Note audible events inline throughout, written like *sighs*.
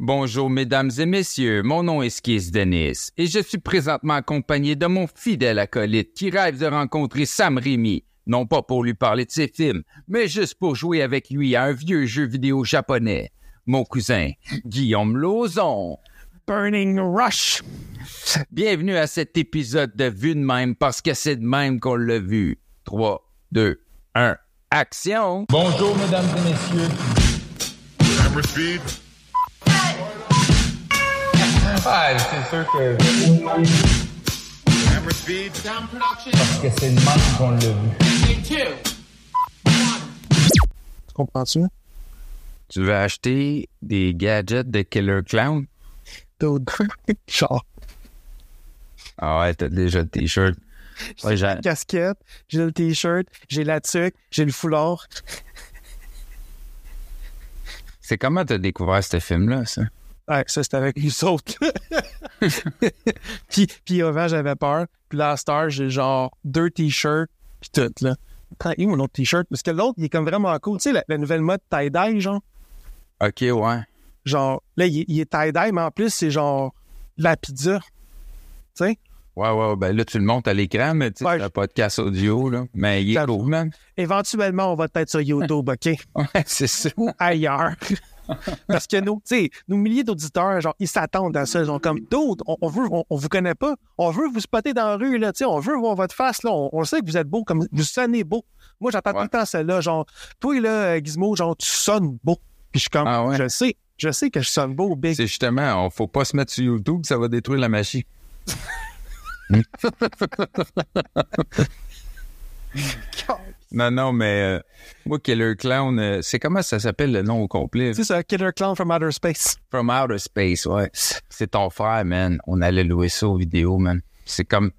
Bonjour, mesdames et messieurs. Mon nom est Skis Denis et je suis présentement accompagné de mon fidèle acolyte qui rêve de rencontrer Sam Raimi. Non pas pour lui parler de ses films, mais juste pour jouer avec lui à un vieux jeu vidéo japonais. Mon cousin, Guillaume Lauzon. Burning Rush. Bienvenue à cet épisode de Vue de même parce que c'est de même qu'on l'a vu. 3, 2, 1, action! Bonjour, mesdames et messieurs. Ah, c'est sûr que Camera speed. Sound production. parce que c'est le même qu'on l'a vu. Tu comprends-tu? Tu veux acheter des gadgets de Killer Clown? Dude. *laughs* Genre, Ah ouais, t'as déjà le t-shirt. Ouais, j'ai- casquette, j'ai le t-shirt, j'ai la tuque, j'ai le foulard. C'est comment t'as découvert ce film-là, ça? Ouais, ça, c'était avec nous autres. puis, puis avant, j'avais peur. Puis là, à Star, j'ai genre deux t-shirts, puis tout, là. Prends, où mon autre t-shirt? Parce que l'autre, il est comme vraiment cool. Tu sais, la, la nouvelle mode tie-dye, genre. Ok, ouais. Genre, là, il, est- il est tie-dye, mais en plus, c'est genre la pizza. Tu sais? Ouais, ouais, ben là, tu le montes à l'écran, mais tu sais, Ouais, c'est un podcast audio, là. Mais il est cool, man. Éventuellement, on va être sur YouTube, OK? *laughs* Ouais, c'est ça. ou ailleurs. *laughs* Parce que nos, tu sais, nos milliers d'auditeurs, genre, ils s'attendent à ça. Ils sont comme, d'autres, on, on veut, on, on vous connaît pas. On veut vous spotter dans la rue, là, on veut voir votre face, là. On, on sait que vous êtes beau, comme, vous sonnez beau. Moi, j'entends tout le temps celle-là, genre, toi, là, Gizmo, genre, tu sonnes beau. Puis je suis comme, Ah ouais? je sais, je sais que je sonne beau, big. C'est justement, on faut pas se mettre sur YouTube, ça va détruire la machine. *laughs* non, non, mais euh, moi, Killer Clown, euh, c'est comment ça s'appelle le nom au complet? C'est ça, Killer Clown from Outer Space. From Outer Space, ouais. C'est ton frère, man. On allait louer ça aux vidéos, man. C'est comme...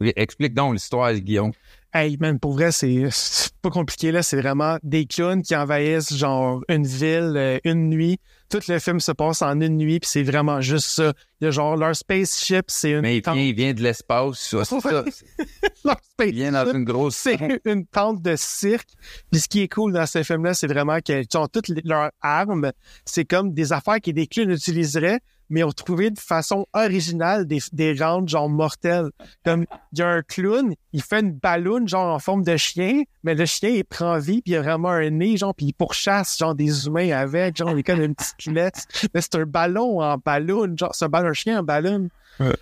Explique donc l'histoire, Guillaume. Hey, man, pour vrai, c'est pas compliqué, là. C'est vraiment des clowns qui envahissent, genre, une ville, euh, une nuit. Tout le film se passe en une nuit, puis c'est vraiment juste ça. Il y a genre leur spaceship, c'est une Mais il tente. vient, il vient de l'espace, ça. C'est ça. *laughs* Leur Il vient dans spaceship, une grosse... c'est une tente de cirque. Puis ce qui est cool dans ce film-là, c'est vraiment qu'ils ont toutes leurs armes. C'est comme des affaires que des clowns utiliseraient, mais ont trouvé de façon originale des, des rentes genre mortelles. Comme il y a un clown, il fait une balloune genre en forme de chien, mais le chien il prend vie puis il a vraiment un nez genre puis il pourchasse genre des humains avec genre il comme une petite laisse. Mais c'est un ballon en ballon, genre c'est un ballon un chien en ballon.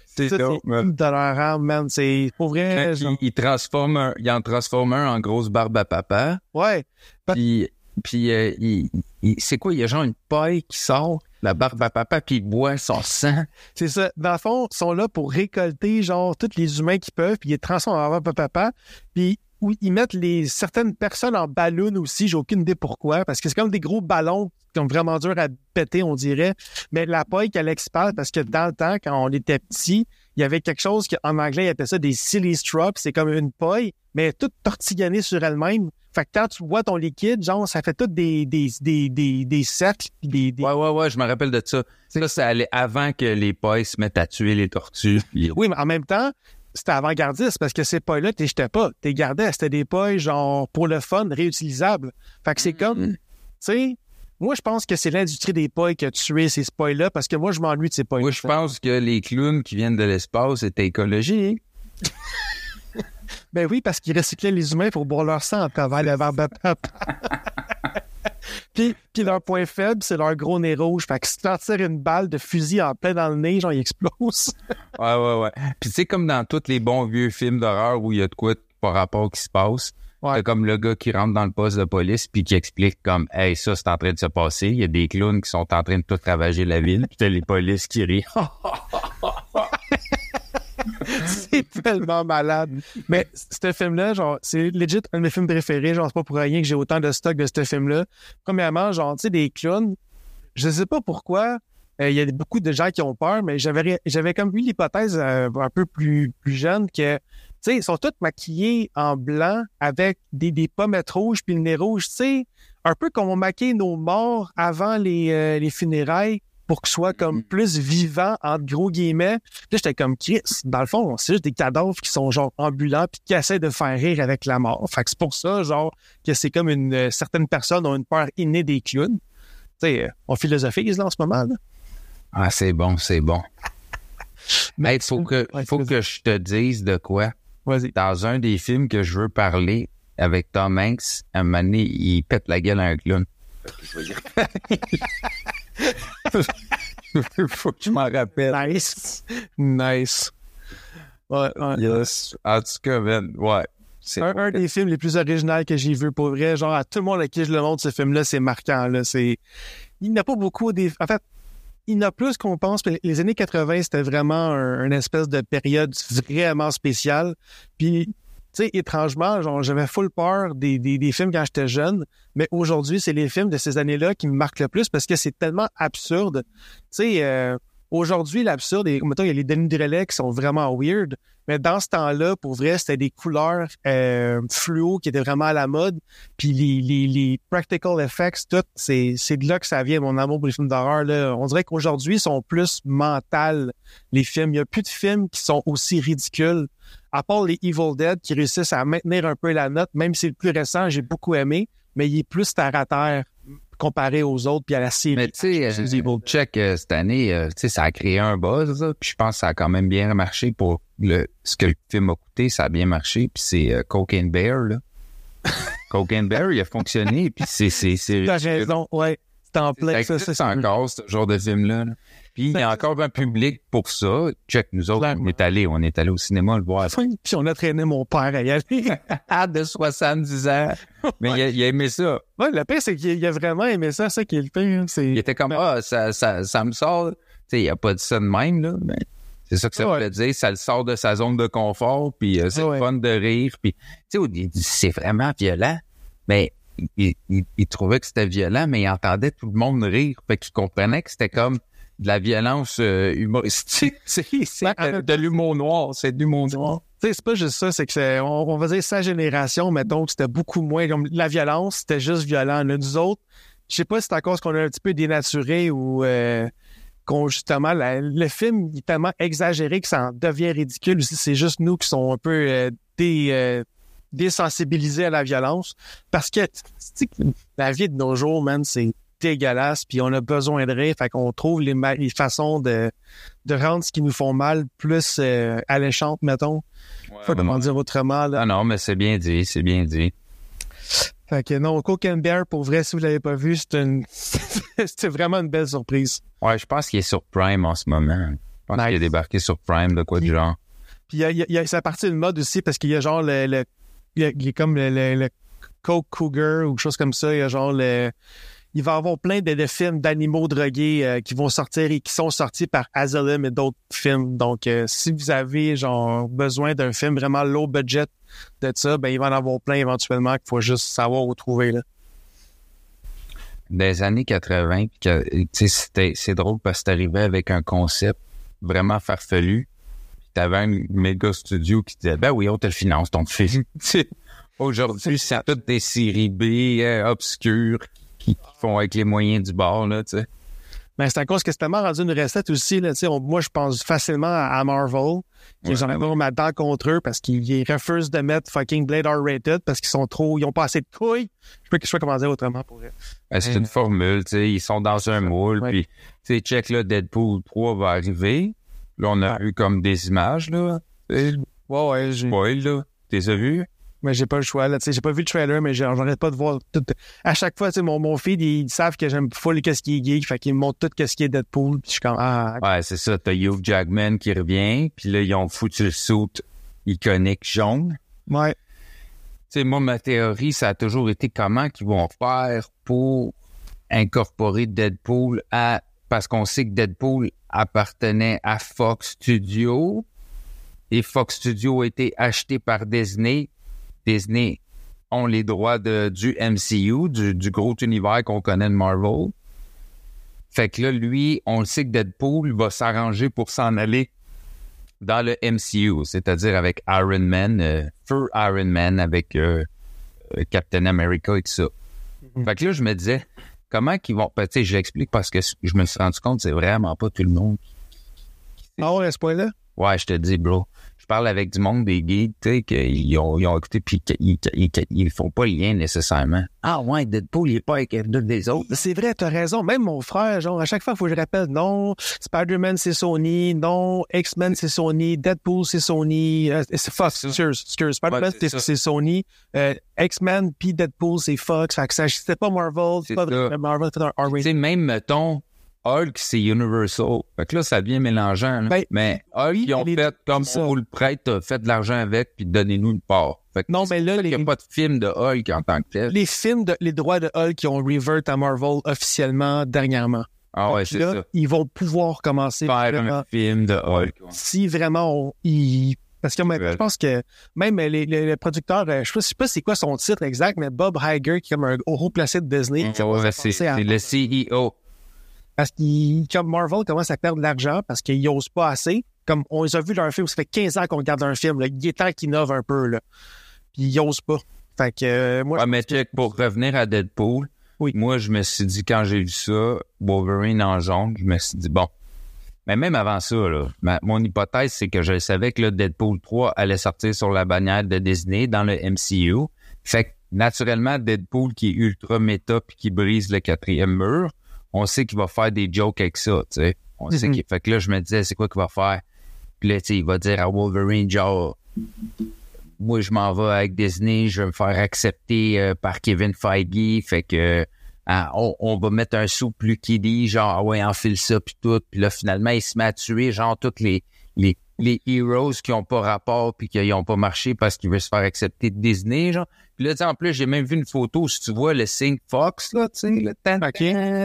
C'est Ça, dope, c'est man. de leur arme, man. C'est pour vrai. Genre- il, il transforme un, il en transforme un en grosse barbe à papa. Ouais. Puis, puis euh, il, il- c'est quoi? Il y a genre une paille qui sort, la barbe à papa, puis il boit son sang. C'est ça. Dans le fond, ils sont là pour récolter, genre, tous les humains qui peuvent, puis ils les transforment en papa, papa. Puis ils mettent les certaines personnes en ballon aussi. J'ai aucune idée pourquoi, parce que c'est comme des gros ballons qui sont vraiment durs à péter, on dirait. Mais la paille qu'Alex parle, parce que dans le temps, quand on était petit, il y avait quelque chose qu'en anglais, ils appellent ça des silly straps. C'est comme une paille, mais toute tortillonnée sur elle-même. Fait que quand tu bois ton liquide, genre, ça fait tout des, des, des, des, des cercles, des, des- Ouais, ouais, ouais, je me rappelle de ça. Ça, ça allait avant que les pailles se mettent à tuer les tortues. *laughs* Oui, mais en même temps, c'était avant-gardiste parce que ces pailles-là, tu jetais pas. Tu gardais. C'était des pailles, genre, pour le fun, réutilisables. Fait que c'est comme, Mm. tu sais, moi, je pense que c'est l'industrie des pailles qui a tué ces pailles-là parce que moi, je m'ennuie de ces pailles. Moi, je pense que les clowns qui viennent de l'espace étaient écologiques. *laughs* Ben oui, parce qu'ils recyclaient les humains pour boire leur sang à travers le verbe à papa. puis, puis leur point faible, c'est leur gros nez rouge. Fait que si tu leur tires une balle de fusil en plein dans le nez, genre, il explose. *laughs* Ouais, ouais, ouais. Puis c'est comme dans tous les bons vieux films d'horreur où il y a de quoi par rapport qui se passe. Ouais. C'est comme le gars qui rentre dans le poste de police puis qui explique comme Hey, ça, c'est en train de se passer. Il y a des clowns qui sont en train de tout ravager la ville. Puis t'as les polices qui rient. *laughs* tellement malade. Mais ce film-là, genre, c'est legit un de mes films préférés. Genre, c'est pas pour rien que j'ai autant de stock de ce film-là. Premièrement, genre, tu sais, des clowns, je sais pas pourquoi. euh, Il y a beaucoup de gens qui ont peur, mais j'avais j'avais comme eu l'hypothèse euh, un peu plus, plus jeune que, tu sais, ils sont tous maquillés en blanc avec des, des pommettes rouges puis le nez rouge, tu sais, un peu comme on maquille nos morts avant les, euh, les funérailles pour qu'ils soient comme plus vivants, entre gros guillemets. Puis là, j'étais comme Chris. Dans le fond, c'est juste des cadavres qui sont genre ambulants puis qui essaient de faire rire avec la mort. Fait que c'est pour ça, genre, que c'est comme une euh, certaines personnes ont une peur innée des clowns. Tu sais, euh, on philosophise là en ce moment. Là. Ah, c'est bon, c'est bon. *laughs* Mais- Hey, faut que, Ouais, faut que je te dise de quoi. Vas-y. Dans un des films que je veux parler avec Tom Hanks, à un moment donné, il pète la gueule à un clown. *laughs* *laughs* faut que je m'en rappelle. Nice. Nice. Ouais, ouais. Yes. En tout cas, man, ouais. C'est Un, un des films les plus originaux que j'ai vu pour vrai. Genre, à tout le monde à qui je le montre, ce film-là, c'est marquant. Là. C'est... Il n'a pas beaucoup des. En fait, il n'a plus qu'on pense. mais Les années 80, c'était vraiment un, une espèce de période vraiment spéciale. Puis, tu étrangement, j'avais full peur des, films quand j'étais jeune. Mais aujourd'hui, c'est les films de ces années-là qui me marquent le plus parce que c'est tellement absurde. Tu sais, euh, aujourd'hui, l'absurde, il y a les Denis Drolet qui sont vraiment weird. Mais dans ce temps-là, pour vrai, c'était des couleurs euh, fluo qui étaient vraiment à la mode. Puis les, practical effects, tout, c'est, de là que ça vient, mon amour pour les films d'horreur. On dirait qu'aujourd'hui, ils sont plus mentales, les films. Il n'y a plus de films qui sont aussi ridicules. À part les Evil Dead qui réussissent à maintenir un peu la note, même si c'est le plus récent, j'ai beaucoup aimé, mais il est plus terre à terre comparé aux autres puis à la série. Mais tu sais, euh, Evil. check euh, cette année, euh, tu sais, ça a créé un buzz, là, puis je pense que ça a quand même bien marché pour le ce que le film a coûté, ça a bien marché, puis c'est euh, Cocaine Bear, là. *laughs* Cocaine Bear, il a fonctionné, puis c'est c'est c'est T'as raison, ouais. C'est en plein, ça, ça, ça, c'est encore ce genre de film-là. là. Puis il y a encore un public pour ça. Check, nous autres, Clairement. on est allés, on est allés au cinéma le voir. Puis on a traîné mon père à y aller. À *laughs* de 70 ans. Mais il, a, il a aimé ça. Ouais, le pire, c'est qu'il a vraiment aimé ça, ça qui est le pire. C'est... Il était comme, ah, ça, ça, ça me sort. Tu sais, il a pas dit ça de même, là. Mais c'est ça que ça Ouais. voulait dire. Ça le sort de sa zone de confort, puis euh, c'est Ouais. fun de rire. Puis, tu sais, c'est vraiment violent. Mais il, il- il trouvait que c'était violent, mais il entendait tout le monde rire. Fait qu'il comprenait que c'était comme de la violence euh, humoristique. *laughs* C'est en de, l'humour noir. C'est de l'humour noir. Tu sais, c'est pas juste ça, c'est que c'est, on, on va dire sa génération, mettons, que c'était beaucoup moins comme la violence, c'était juste violent. Là, nous autres, je sais pas si c'est à cause qu'on a un petit peu dénaturé ou euh, qu'on justement la- le film est tellement exagéré que ça en devient ridicule. Aussi, c'est juste nous qui sommes un peu euh, euh, désensibilisés à la violence. Parce que la vie de nos jours, man, c'est dégueulasse, puis on a besoin de rire, fait qu'on trouve les, les façons de, de rendre ce qui nous font mal plus euh, alléchantes, mettons. Pas comment dire autrement. Là. Ah non, mais c'est bien dit, c'est bien dit. Fait que non, Coke and Bear, pour vrai, si vous l'avez pas vu, c'est une... *laughs* c'était vraiment une belle surprise. Ouais, je pense qu'il est sur Prime en ce moment. Je pense Nice. qu'il est débarqué sur Prime, de quoi du genre. Puis il y a, il y a- il y a- ça partie de mode aussi parce qu'il y a genre le, le- il y a- il y a comme le, le- le Coke Cougar ou quelque chose comme ça. Il y a genre le, il va y avoir plein de, films d'animaux drogués euh, qui vont sortir et qui sont sortis par Asylum et d'autres films. Donc, euh, si vous avez genre besoin d'un film vraiment low budget de ça, ben il va en avoir plein éventuellement qu'il faut juste savoir où trouver là. des années 80, puis que, tu sais, c'était- c'est drôle parce que t'arrivais avec un concept vraiment farfelu. T'avais un méga studio qui disait, ben oui, on te le finance, ton film. *laughs* Aujourd'hui, c'est toutes des séries B euh, obscures font avec les moyens du bord, là, tu sais. Mais Ben, c'est à cause que c'est tellement rendu une recette aussi. Là, tu sais, moi, je pense facilement à, à Marvel. Qui Ouais. j'en ai vraiment ma dent contre eux parce qu'ils ils refusent de mettre fucking Blade R-rated parce qu'ils sont trop. Ils ont pas assez de couilles. Je sais pas, je pas comment dire autrement pour eux. Ben, c'est une formule, tu sais, ils sont dans un moule, Ouais. puis, tu sais, check, là, Deadpool 3 va arriver. Là, on a eu comme des images, là. Ouais, ouais, j'ai, Spoil, là. T'es as vu? Mais j'ai pas le choix. Là, tu sais, j'ai pas vu le trailer, mais j'arrête pas de voir tout. À chaque fois, mon, mon feed, ils, ils savent que j'aime full qu'est-ce qui est geek. Fait qu'ils me montrent tout qu'est-ce qui est Deadpool. Puis je suis comme, ah, Ouais, c'est ça. T'as Hugh Jackman qui revient, puis là, ils ont foutu le suit iconique jaune. ouais. Tu sais, moi, ma théorie, ça a toujours été comment qu'ils vont faire pour incorporer Deadpool à... Parce qu'on sait que Deadpool appartenait à Fox Studios, et Fox Studios a été acheté par Disney. Disney ont les droits de, du MCU, du, du gros univers qu'on connaît de Marvel. Fait que là, lui, on le sait que Deadpool va s'arranger pour s'en aller dans le MCU, c'est-à-dire avec Iron Man, euh, Feu Iron Man, avec euh, euh, Captain America et tout ça. Mhm. Fait que là, je me disais, comment qu'ils vont... ben, Tu sais, je l'explique parce que je me suis rendu compte, c'est vraiment pas tout le monde. Ah ouais, à ce point-là? Ouais, je te dis, bro. Je parle avec du monde des geeks, tu sais, qu'ils ont, ils ont écouté, puis qu'ils ils, ils- ils font pas le lien nécessairement. Ah ouais, Deadpool, il est pas avec deux des autres. C'est vrai, t'as raison. Même mon frère, genre, à chaque fois, il faut que je rappelle, non, Spider-Man, c'est Sony, non, X-Men, c'est Sony, Deadpool, c'est Sony, euh, c'est Fox, excuse, excuse. Spider-Man, Ouais, c'est c'est c'est Sony, euh, X-Men puis Deadpool, c'est Fox. Fait que ça, c'était pas Marvel, C'est pas ça. Marvel, c'était un sais, même, mettons, Hulk, c'est Universal. Fait que là, ça devient mélangeant. là. Ben, mais Hulk, oui, ils ont fait comme ça. vous le prête, euh, faites de l'argent avec, puis donnez-nous une part. Fait que Non, mais là, les- n'y a pas de film de Hulk en tant que tel. Les films, de, les droits de Hulk qui ont revert à Marvel officiellement dernièrement. Ah ouais, c'est ça. ils vont pouvoir commencer Faire vraiment un film de Hulk. ouais. si vraiment on, il- parce que je pense que même les producteurs, euh, je sais je sais pas c'est quoi son titre exact, mais Bob Iger, qui est comme un haut placé de Disney, ouais, c'est le CEO. Parce qu'il, comme Marvel commence à perdre de l'argent parce qu'ils n'osent pas assez. Comme on les a vu dans un film, ça fait 15 ans qu'on regarde un film, là, il est temps qu'ils innovent un peu, là. Puis ils osent pas. Fait que euh, moi, Ouais, mais check, pour revenir à Deadpool, Oui. moi, je me suis dit, quand j'ai vu ça, Wolverine en jaune, je me suis dit, bon. Mais même avant ça, là, ma- mon hypothèse, c'est que je savais que le Deadpool 3 allait sortir sur la bannière de Disney dans le MCU. Fait que, naturellement, Deadpool qui est ultra méta puis qui brise le quatrième mur, on sait qu'il va faire des jokes avec ça, tu sais. On sait Mhm. qu'il... Fait que là, je me disais, c'est quoi qu'il va faire? Puis là, tu sais, il va dire à Wolverine, genre, moi, je m'en vais avec Disney, je vais me faire accepter euh, par Kevin Feige, fait que ah, on, on va mettre un sou plus kiddie, genre, ah ouais, enfile ça, puis tout. Puis là, finalement, il se met à tuer, genre, tous les, les, les heroes qui ont pas rapport puis qui ont pas marché parce qu'il veut se faire accepter de Disney, genre. Puis là, en plus, j'ai même vu une photo, si tu vois le Sync Fox, là, tu sais, le tan, tan,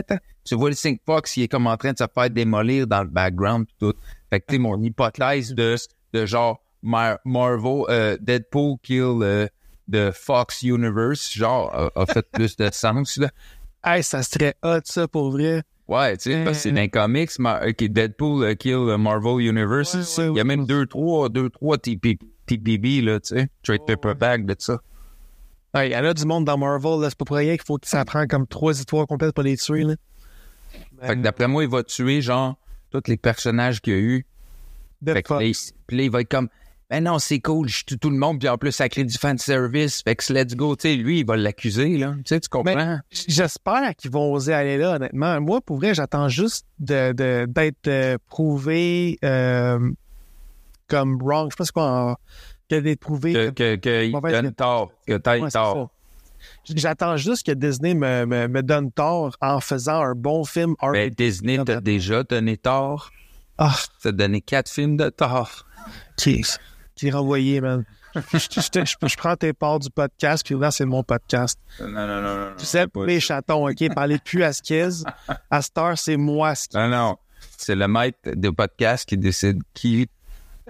tan. Tu vois le Sync Fox, il est comme en train de se faire démolir dans le background, pis tout. Fait que, tu sais, mon hypothèse de, de genre, Mar- Marvel, euh, Deadpool kill euh, de Fox Universe, genre, a, a fait *laughs* plus de sens, là. hey, ça serait hot, ça, pour vrai. Ouais, tu sais, parce que c'est dans comics, ma- euh, Deadpool euh, kill euh, Marvel Universe. Ouais, ouais, Il y a même deux, trois, deux, trois TP, TPB, là, tu sais, trade paperback de ça. Il y en a du monde dans Marvel, là, c'est pas pour rien qu'il faut que ça prenne comme trois histoires complètes pour les tuer, là. Fait que d'après moi, il va tuer, genre, tous les personnages qu'il y a eu. De Fait que puis là, il va être comme, ben non, c'est cool, je tue tout le monde, puis en plus, ça crée du fan service. Fait que let's go, tu sais, lui, il va l'accuser, là. Tu sais, tu comprends? J'espère qu'ils vont oser aller là, honnêtement. Moi, pour vrai, j'attends juste de- d'être euh, prouvé euh, comme wrong. Je sais pas c'est quoi, en- que d'être prouvé. que, que, que il donne tort, que t'ailles tort. J'attends juste que Disney me, me, me donne tort en faisant un bon film. R- Ben, Disney t'a déjà donné tort. Ah, T'as donné quatre films de tort. qui, qui est renvoyé, man. je, je- je- je- je prends tes parts du podcast, puis là, c'est mon podcast. Non, non, non, non. Tu sais, mes chatons, OK? Parlez plus à Skiz. À Star, c'est moi, Skiz. Non, non. C'est le maître de podcast qui décide qui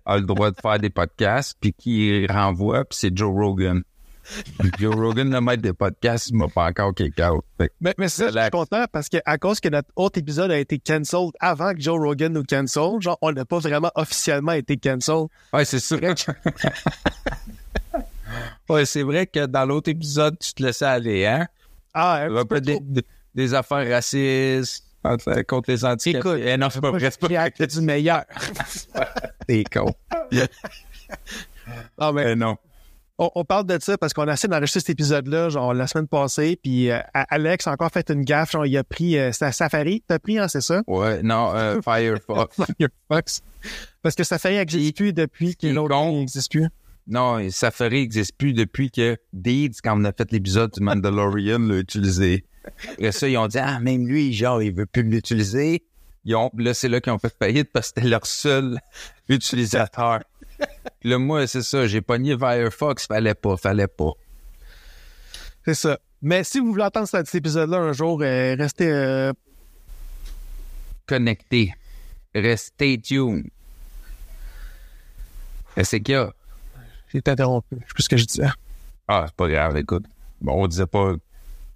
a le droit de faire des podcasts, puis qui renvoie, puis c'est Joe Rogan. *laughs* Joe Rogan, le maître des podcasts, il m'a pas encore kick out. Que- Mais, mais c'est ça, je suis content parce que à cause que notre autre épisode a été cancelled avant que Joe Rogan nous cancel, genre, on n'a pas vraiment officiellement été cancelled. Ouais, c'est sûr. *laughs* ouais, c'est vrai que dans l'autre épisode, tu te laissais aller, hein? Ah, un petit peu des, des- affaires racistes contre, contre les handicapés. Écoute, Eh non, c'est pas vrai, c'est du meilleur. *laughs* T'es con. Ah, mais Eh non. On, on parle de ça parce qu'on a essayé d'enregistrer cet épisode-là, genre, la semaine passée, puis euh, Alex a encore fait une gaffe, genre, il a pris, euh, Safari, t'as pris, hein, c'est ça? Ouais, non, euh, *laughs* Firefox. Firefox. Parce que Safari n'existe plus depuis que l'autre n'existe plus. Non, Safari n'existe plus depuis que Deeds, quand on a fait l'épisode du Mandalorian, l'a utilisé. Après ça, ils ont dit, ah, même lui, genre, il veut plus l'utiliser. Ils ont, là, c'est là qu'ils ont fait faillite parce que c'était leur seul *laughs* utilisateur. *laughs* Là, moi, c'est ça, j'ai pogné Firefox, fallait pas, fallait pas. C'est ça. Mais si vous voulez entendre cet épisode-là un jour, euh, restez euh, Connecté. Restez tuned. Qu'est-ce qu'il y a? J'ai été interrompu. Je sais plus ce que je disais. Ah, c'est pas grave, écoute. Bon, on disait pas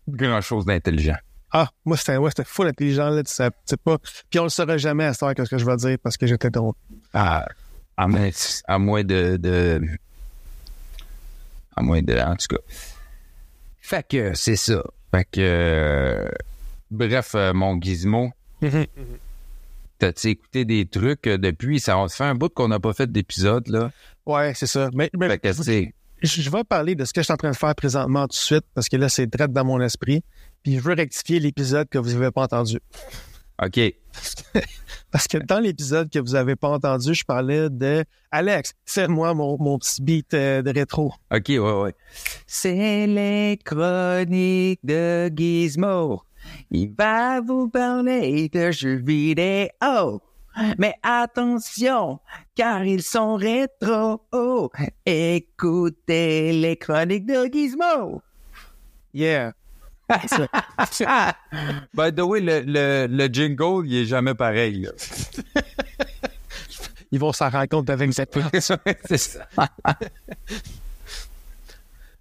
grand-chose d'intelligent. Ah, moi, c'était ouais, c'était full intelligent, là, tu sais, tu sais pas. Puis on le saura jamais à savoir ce que je vais dire parce que j'étais interrompu. À, à, moins- à moins de, de. À moins de. En tout cas. Fait que c'est ça. Fait que. euh, bref, euh, mon gizmo. T'as-tu écouté des trucs euh, depuis? Ça, on fait un bout qu'on n'a pas fait d'épisode, là. Ouais, c'est ça. Mais, mais Fait que, je vais parler de ce que je suis en train de faire présentement tout de suite, parce que là, c'est direct dans mon esprit. Puis je veux rectifier l'épisode que vous n'avez pas entendu. OK. *laughs* Parce que dans l'épisode que vous n'avez pas entendu, je parlais de Alex, fais-moi mon, mon petit beat euh, de rétro. OK, ouais, ouais. C'est les chroniques de Gizmo. Il va vous parler de jeux vidéo. Mais attention, car ils sont rétro. Écoutez les chroniques de Gizmo. Yeah. By the way, le, le, le jingle, il est jamais pareil. là. Ils vont s'en rendre compte avec cette *laughs* C'est ça. *laughs*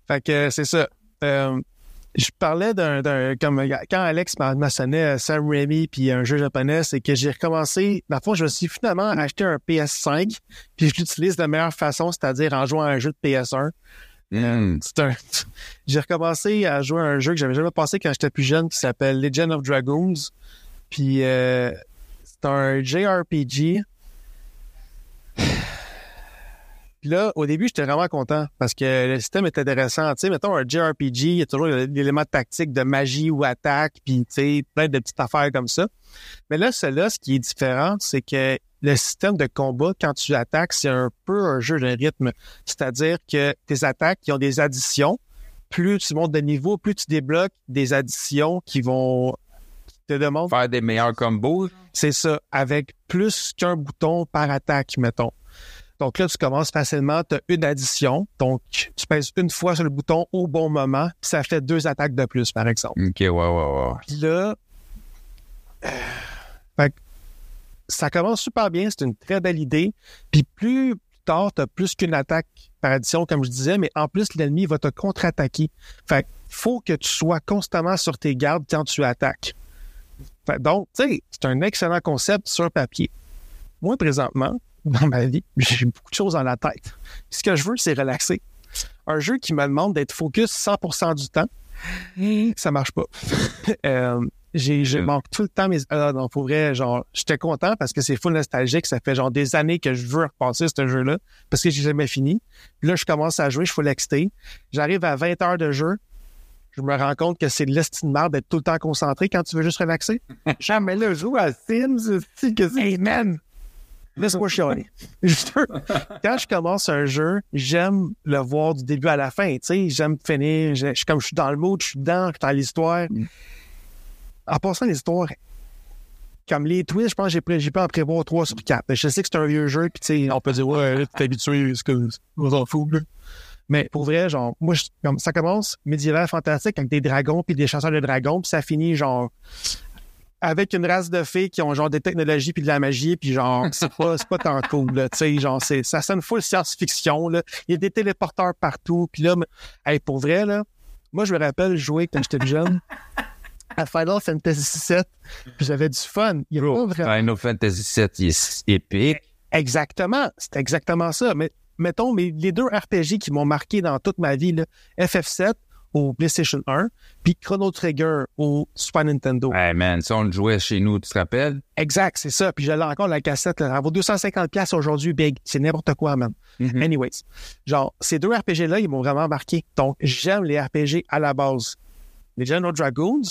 Fait que euh, c'est ça. Euh, je parlais d'un, d'un- comme quand Alex m'a mentionné euh, Sam Raimi puis un jeu japonais, c'est que j'ai recommencé. Dans le fond, je me suis finalement acheté un PS5 puis je l'utilise de la meilleure façon, c'est-à-dire en jouant à un jeu de PS1. Hmm. *laughs* J'ai recommencé à jouer à un jeu que j'avais jamais passé quand j'étais plus jeune qui s'appelle Legend of Dragoons. Puis euh, c'est un JRPG. Puis là, au début, j'étais vraiment content parce que le système est intéressant. Tu sais, mettons un JRPG, il y a toujours l'élément tactique de magie ou attaque, puis tu sais, plein de petites affaires comme ça. Mais là, celui-là, ce qui est différent, c'est que le système de combat, quand tu attaques, c'est un peu un jeu de rythme. C'est-à-dire que tes attaques, qui ont des additions. Plus tu montes de niveau, plus tu débloques des additions qui vont te demandent Faire des meilleurs combos. c'est ça, avec plus qu'un bouton par attaque, mettons. Donc là, tu commences facilement, tu as une addition. Donc, tu pèses une fois sur le bouton au bon moment, puis ça fait deux attaques de plus, par exemple. OK, ouais, ouais, ouais. Puis là, euh, fait que ça commence super bien, c'est une très belle idée. Puis plus tard, tu as plus qu'une attaque par addition, comme je disais, mais en plus, l'ennemi va te contre-attaquer. Fait que faut que tu sois constamment sur tes gardes quand tu attaques. Fait, donc, tu sais, c'est un excellent concept sur papier. Moi, présentement, dans ma vie, *laughs* j'ai beaucoup de choses dans la tête. Ce que je veux, c'est relaxer. Un jeu qui me demande d'être focus 100% du temps, ça marche pas. *laughs* Euh, j'ai, je manque tout le temps mes. Ah non, pour vrai, genre, j'étais content parce que c'est full nostalgique. Ça fait genre des années que je veux repasser ce jeu-là parce que j'ai jamais fini. Puis là, je commence à jouer, je suis full excité. J'arrive à 20 heures de jeu. Je me rends compte que c'est de l'estime marre d'être tout le temps concentré quand tu veux juste relaxer. *laughs* Jamais là, je joue à Sims. c'est que c'est- Hey man! Laisse-moi chialer. Je veux- Quand je commence un jeu, j'aime le voir du début à la fin. Tu sais, j'aime finir. Je, je- comme je suis dans le mood, je suis dedans, je suis dans l'histoire. En passant l'histoire, comme les twists, je pense que j'ai pu en prévoir 3 sur 4. Je sais que c'est un vieux jeu, puis tu sais, on peut dire, ouais, là, t'es habitué, c'est que on s'en fout, là. Mais pour vrai, genre, moi, je- comme, ça commence médiéval fantastique avec des dragons puis des chasseurs de dragons, puis ça finit genre avec une race de fées qui ont genre des technologies puis de la magie, puis genre, *laughs* c'est pas, c'est pas tant cool, là, tu sais, genre, c'est, ça sonne full science-fiction, là. Il y a des téléporteurs partout, puis là, mais- hey, pour vrai, là, moi, je me rappelle jouer quand j'étais jeune à Final Fantasy VII, puis j'avais du fun. Il y a pas vraiment- Final Fantasy VII, est épique. Exactement, c'est exactement ça. Mais mettons, mais les deux RPG qui m'ont marqué dans toute ma vie, là, FF7 au PlayStation 1, puis Chrono Trigger au Super Nintendo. Hey man, ça on le jouait chez nous, tu te rappelles? Exact, c'est ça. Puis j'allais encore la cassette, là, elle vaut 250 pièces aujourd'hui, big. C'est n'importe quoi, man. Mhm. Anyways, genre, ces deux RPG-là, ils m'ont vraiment marqué. Donc, j'aime les RPG à la base. Les General Dragoons,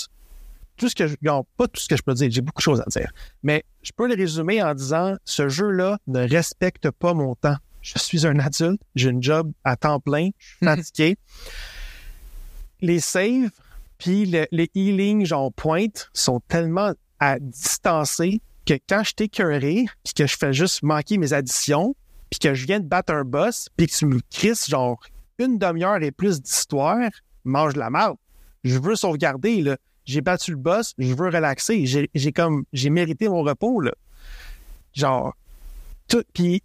tout ce que je, non, pas tout ce que je peux dire, j'ai beaucoup de choses à dire. Mais je peux le résumer en disant, ce jeu-là ne respecte pas mon temps. Je suis un adulte, j'ai une job à temps plein, je suis *laughs* fatigué. Les saves, puis le- les healing, genre pointe, sont tellement à distancer que quand je t'écœuré, puis que je fais juste manquer mes additions, puis que je viens de battre un boss, puis que tu me crisses genre une demi-heure et plus d'histoire, mange la marde. Je veux sauvegarder, là. J'ai battu le boss, je veux relaxer. J'ai j'ai comme, j'ai mérité mon repos, là. Genre, tout, puis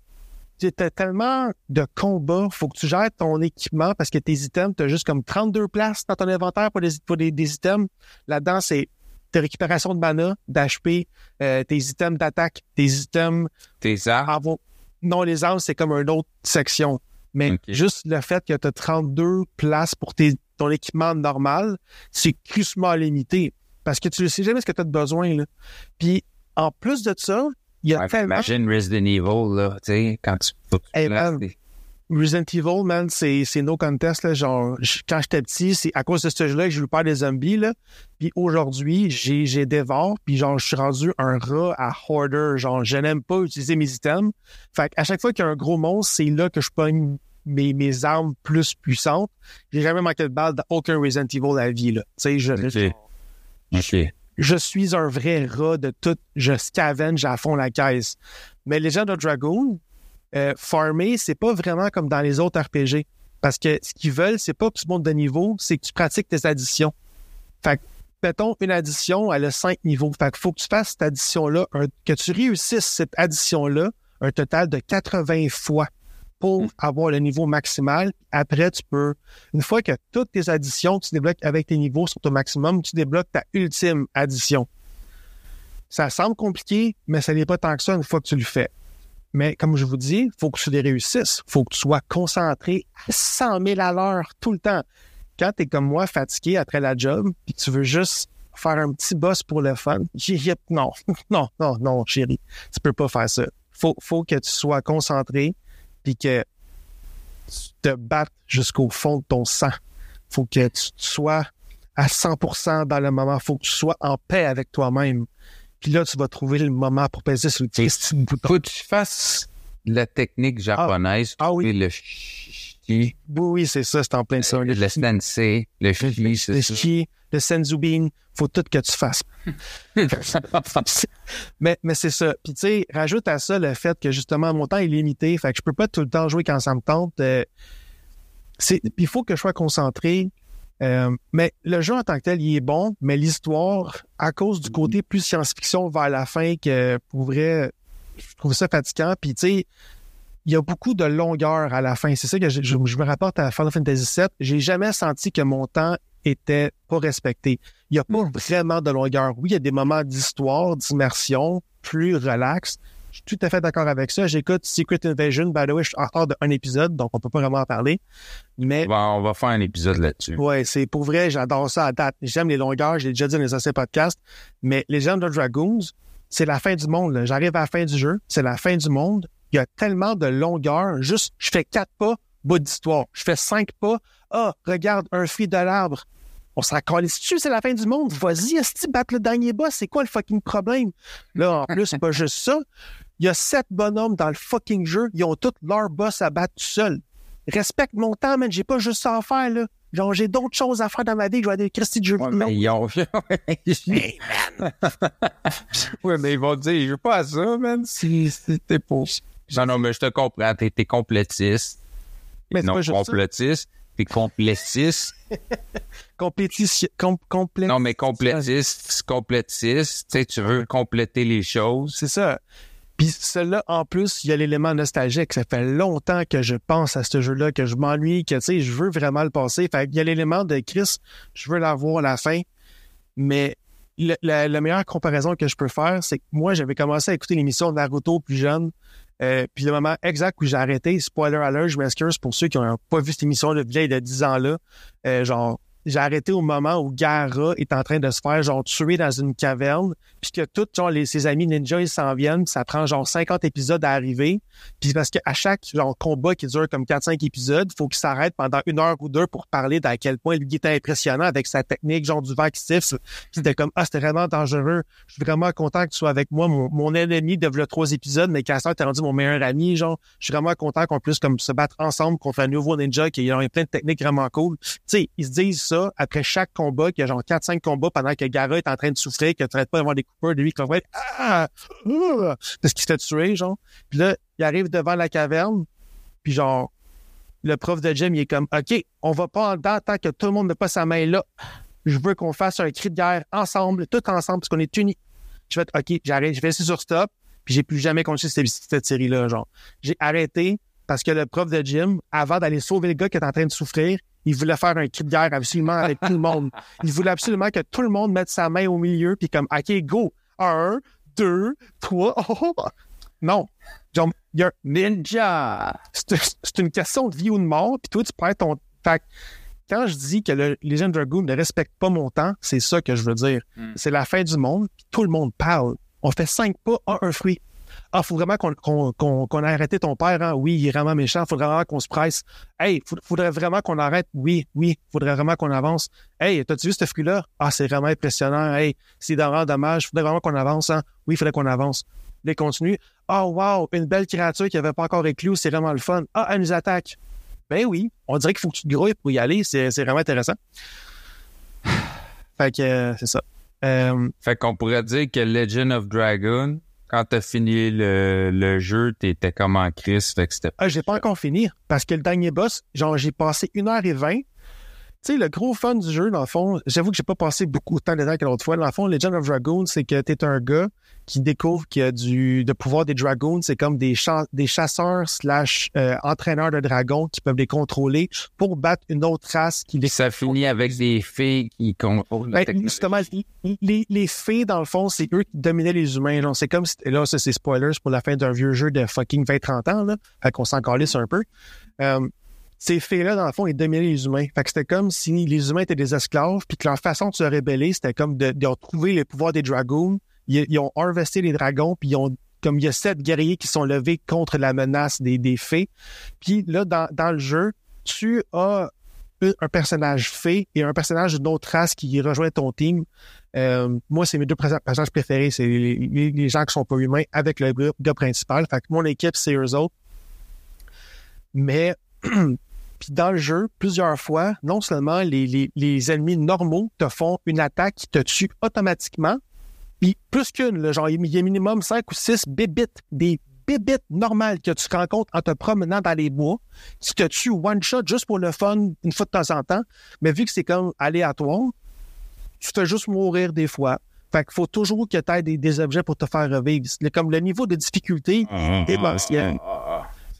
t'as tellement de combats, faut que tu gères ton équipement parce que tes items, t'as juste comme 32 places dans ton inventaire pour des, pour des, des items. Là-dedans, c'est tes récupérations de mana, d'HP, euh, tes items d'attaque, tes items T'es bon. Non, les armes, c'est comme une autre section. Mais juste le fait que tu as 32 places pour tes, ton équipement normal, c'est crissement limité. Parce que tu ne sais jamais ce que tu as de besoin. Là. Puis, en plus de ça, il y a Ouais, tellement... imagine Resident Evil, là, tu sais, quand tu Hey, man. Resident Evil, man, c'est, no contest, là. Genre, quand j'étais petit, c'est à cause de ce jeu-là que j'ai eu peur des zombies, là. Puis aujourd'hui, j'ai, dévore, puis genre, je suis rendu un rat à hoarder. Genre, je n'aime pas utiliser mes items. Fait à chaque fois qu'il y a un gros monstre, c'est là que je pogne mes, mes armes plus puissantes. J'ai jamais manqué de balle dans aucun Resident Evil à la vie, là. Tu sais, je, Ok. OK. Je suis un vrai rat de tout. Je scavenge à fond la caisse. Mais Legend of Dragoon, euh, farmer, c'est pas vraiment comme dans les autres RPG. Parce que ce qu'ils veulent, c'est pas que tu montes de niveau, c'est que tu pratiques tes additions. Fait que, mettons, une addition, elle a cinq niveaux. Fait que faut que tu fasses cette addition-là, que tu réussisses cette addition-là un total de 80 fois pour avoir le niveau maximal. Après, tu peux, une fois que toutes tes additions que tu débloques avec tes niveaux sont au maximum, tu débloques ta ultime addition. Ça semble compliqué, mais ça n'est pas tant que ça une fois que tu le fais. Mais comme je vous dis, il faut que tu les réussisses. Il faut que tu sois concentré à 100 000 à l'heure tout le temps. Quand tu es comme moi, fatigué après la job, puis tu veux juste faire un petit boss pour le fun, *laughs* non, *laughs* non, non, non, chérie, tu peux pas faire ça. Faut, faut que tu sois concentré, puis que tu te battes jusqu'au fond de ton sang. Faut que tu sois à 100% dans le moment. Faut que tu sois en paix avec toi-même. Puis là, tu vas trouver le moment pour peser sur le petit bouton. Faut que tu fasses la technique japonaise. Ah oui. Le Oui, c'est ça, c'est en plein ça. le sensei, le chi, le c'est ça. chi, le senzubin, faut tout que tu fasses. *laughs* mais mais c'est ça. Puis tu sais, rajoute à ça le fait que justement mon temps est limité, fait que je peux pas tout le temps jouer quand ça me tente. Euh, puis il faut que je sois concentré. Euh, mais le jeu en tant que tel, il est bon, mais l'histoire, à cause du côté plus science-fiction vers la fin, que pour vrai, je trouve ça fatigant. Puis tu sais, il y a beaucoup de longueur à la fin. C'est ça que je, je- je me rapporte à Final Fantasy VII. J'ai jamais senti que mon temps était pas respecté. Il n'y a pas vraiment de longueur. Oui, il y a des moments d'histoire, d'immersion, plus relax. Je suis tout à fait d'accord avec ça. J'écoute Secret Invasion. By the way, je suis en retard d'un épisode, donc on peut pas vraiment en parler. Mais On va, on va faire un épisode là-dessus. Ouais, c'est pour vrai, j'adore ça à date. J'aime les longueurs, je l'ai déjà dit dans les anciens podcasts, mais Legend of Dragons, c'est la fin du monde. J'arrive à la fin du jeu, c'est la fin du monde. Il y a tellement de longueur. Juste, je fais quatre pas, bout d'histoire. Je fais cinq pas. Ah, regarde, un fruit de l'arbre. On s'en dessus, c'est la fin du monde? Vas-y, est-ce que battre le dernier boss? C'est quoi le fucking problème? Là, en plus, c'est pas juste ça. Il y a sept bonhommes dans le fucking jeu. Ils ont tous leur boss à battre tout seul. Respecte mon temps, man. J'ai pas juste ça à faire, là. Genre, j'ai d'autres choses à faire dans ma vie que je vais aller Christy de jeu Ouais, mais ils ont... Hey, *laughs* ouais, mais ils vont dire, je veux pas à ça, man. Si c'était pour... Non, non, mais je te comprends. T'es, complétiste. Mais non, pas juste complétiste. T'es complétiste. *laughs* Complétition. Com, complé- non, mais complétiste, complétiste. Tu sais, tu veux compléter les choses. C'est ça. Puis celui-là, en plus, il y a l'élément nostalgique. Ça fait longtemps que je pense à ce jeu-là, que je m'ennuie, que tu sais, je veux vraiment le passer. Fait qu'il y a l'élément de Chris, je veux l'avoir à la fin. Mais le- la, la meilleure comparaison que je peux faire, c'est que moi, j'avais commencé à écouter l'émission de Naruto plus jeune. Euh, puis le moment exact où j'ai arrêté, spoiler alert, je m'excuse pour ceux qui n'ont pas vu cette émission de vieille de 10 ans-là. Euh, genre, j'ai arrêté au moment où Gara est en train de se faire genre tuer dans une caverne, puis que tous genre ses amis ninja ils s'en viennent, puis ça prend genre 50 épisodes à arriver. Puis parce qu'à chaque genre combat qui dure comme 4-5 épisodes, faut qu'il s'arrête pendant une heure ou deux pour parler d'à quel point lui était impressionnant avec sa technique, genre du vent qui siffle. C'était comme ah c'était vraiment dangereux. Je suis vraiment content que tu sois avec moi, mon, mon ennemi v'là trois épisodes, mais Casseur t'es rendu mon meilleur ami, genre. Je suis vraiment content qu'on puisse comme se battre ensemble contre un nouveau ninja qui a plein de techniques vraiment cool. Tu sais, ils se disent après chaque combat, qu'il y a genre 4-5 combats pendant que Gara est en train de souffrir, qu'il traite pas d'avoir des coupeurs de lui, qui être ah, ah, parce qu'il se fait tuer, genre. Puis là, il arrive devant la caverne, puis genre, le prof de gym, il est comme, OK, on va pas en dedans tant que tout le monde n'a pas sa main là. Je veux qu'on fasse un cri de guerre ensemble, tout ensemble, parce qu'on est unis. Je fais, OK, j'arrête, je vais essayer sur stop, puis j'ai plus jamais continué cette, cette série-là, genre. J'ai arrêté parce que le prof de gym, avant d'aller sauver le gars qui est en train de souffrir, il voulait faire un cri de guerre absolument avec tout le monde. *laughs* Il voulait absolument que tout le monde mette sa main au milieu, puis comme, OK, go. Un, deux, trois. *laughs* Oh, oh. Non. Genre, il y a un Ninja! c'est une question de vie ou de mort, puis toi, tu perds ton. Fait quand je dis que le Legend Dragoon ne respecte pas mon temps, c'est ça que je veux dire. Hmm. C'est la fin du monde, puis tout le monde parle. On fait cinq pas, ah, un fruit. Ah, faut vraiment qu'on qu'on qu'on qu'on ait arrêté ton père, hein? Oui, il est vraiment méchant. Faudrait vraiment qu'on se presse. Hey, faudrait vraiment qu'on arrête. Oui, oui, faudrait vraiment qu'on avance. Hey, t'as-tu vu ce fruit-là? Ah, c'est vraiment impressionnant. Hey, c'est vraiment dommage. Faudrait vraiment qu'on avance, hein? Oui, faudrait qu'on avance. Les continue. Ah, wow, une belle créature qui avait pas encore éclos, c'est vraiment le fun. Ah, elle nous attaque. Ben oui, on dirait qu'il faut que tu te grouilles pour y aller. C'est c'est vraiment intéressant. *sighs* Fait que euh, c'est ça. Euh, Fait qu'on pourrait dire que Legend of Dragon, quand t'as fini le, le jeu, t'étais comme en crise, fait que c'était Ah, j'ai pas encore fini parce que le dernier boss, genre, j'ai passé 1h20. Tu sais, le gros fun du jeu, dans le fond, j'avoue que j'ai pas passé beaucoup de temps dedans que l'autre fois. Dans le fond, Legend of Dragoon, c'est que t'es un gars qui découvre qu'il y a du de pouvoir des dragons. C'est comme des, cha- des chasseurs slash euh, entraîneurs de dragons qui peuvent les contrôler pour battre une autre race qui les Ça finit avec des filles qui contrôlent Ben, justement, les, les fées, dans le fond, c'est eux qui dominaient les humains. C'est comme, si- là, ça, c'est spoilers pour la fin d'un vieux jeu de fucking 20-30 ans, là. Fait qu'on s'en calisse un peu. Euh, ces fées-là, dans le fond, ils dominaient les humains. Fait que c'était comme si les humains étaient des esclaves, puis que leur façon de se rebeller, c'était comme de, de retrouver les pouvoirs des dragons. Ils, ont harvesté les dragons, puis ils ont comme il y a sept guerriers qui sont levés contre la menace des, des fées. Puis là, dans, dans le jeu, tu as un personnage fée et un personnage d'une autre race qui rejoint ton team. Euh, moi, c'est mes deux perso- personnages préférés. C'est les, gens qui sont pas humains avec le gars, gars principal. Fait que mon équipe, c'est eux autres. Mais, *clears throat* puis dans le jeu, plusieurs fois, non seulement les, les, les ennemis normaux te font une attaque qui te tue automatiquement, puis plus qu'une, genre, il y a minimum 5 ou 6 bébites, des bébites normales que tu rencontres en te promenant dans les bois, qui te tuent one shot juste pour le fun, une fois de temps en temps. Mais vu que c'est comme aléatoire, tu fais juste mourir des fois. Fait qu'il faut toujours que tu aies des, des objets pour te faire revivre. Comme le niveau de difficulté est démentiel. Tu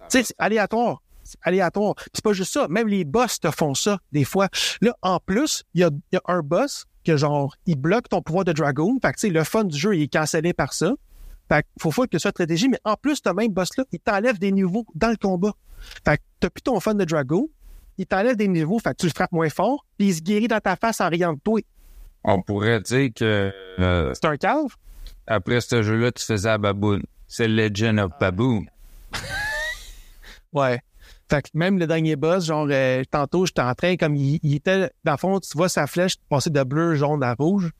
sais, c'est aléatoire. C'est aléatoire. C'est pas juste ça. Même les boss te font ça, des fois. Là, en plus, il y a, y a un boss que, genre, il bloque ton pouvoir de dragon. Fait que, tu sais, le fun du jeu, il est cancellé par ça. Fait qu'il faut, faut que ce soit stratégie. Mais en plus, ce même boss-là, il t'enlève des niveaux dans le combat. Fait que t'as plus ton fun de dragon. Il t'enlève des niveaux. Fait que tu le frappes moins fort. Puis il se guérit dans ta face en riant de toi. On pourrait dire que euh, C'est un cave? après ce jeu-là, tu faisais à Baboon. C'est Legend of Baboon. Ouais. Fait que même le dernier boss, genre, euh, tantôt, j'étais en train, comme il, il était, dans le fond, tu vois sa flèche passer de bleu, jaune à rouge.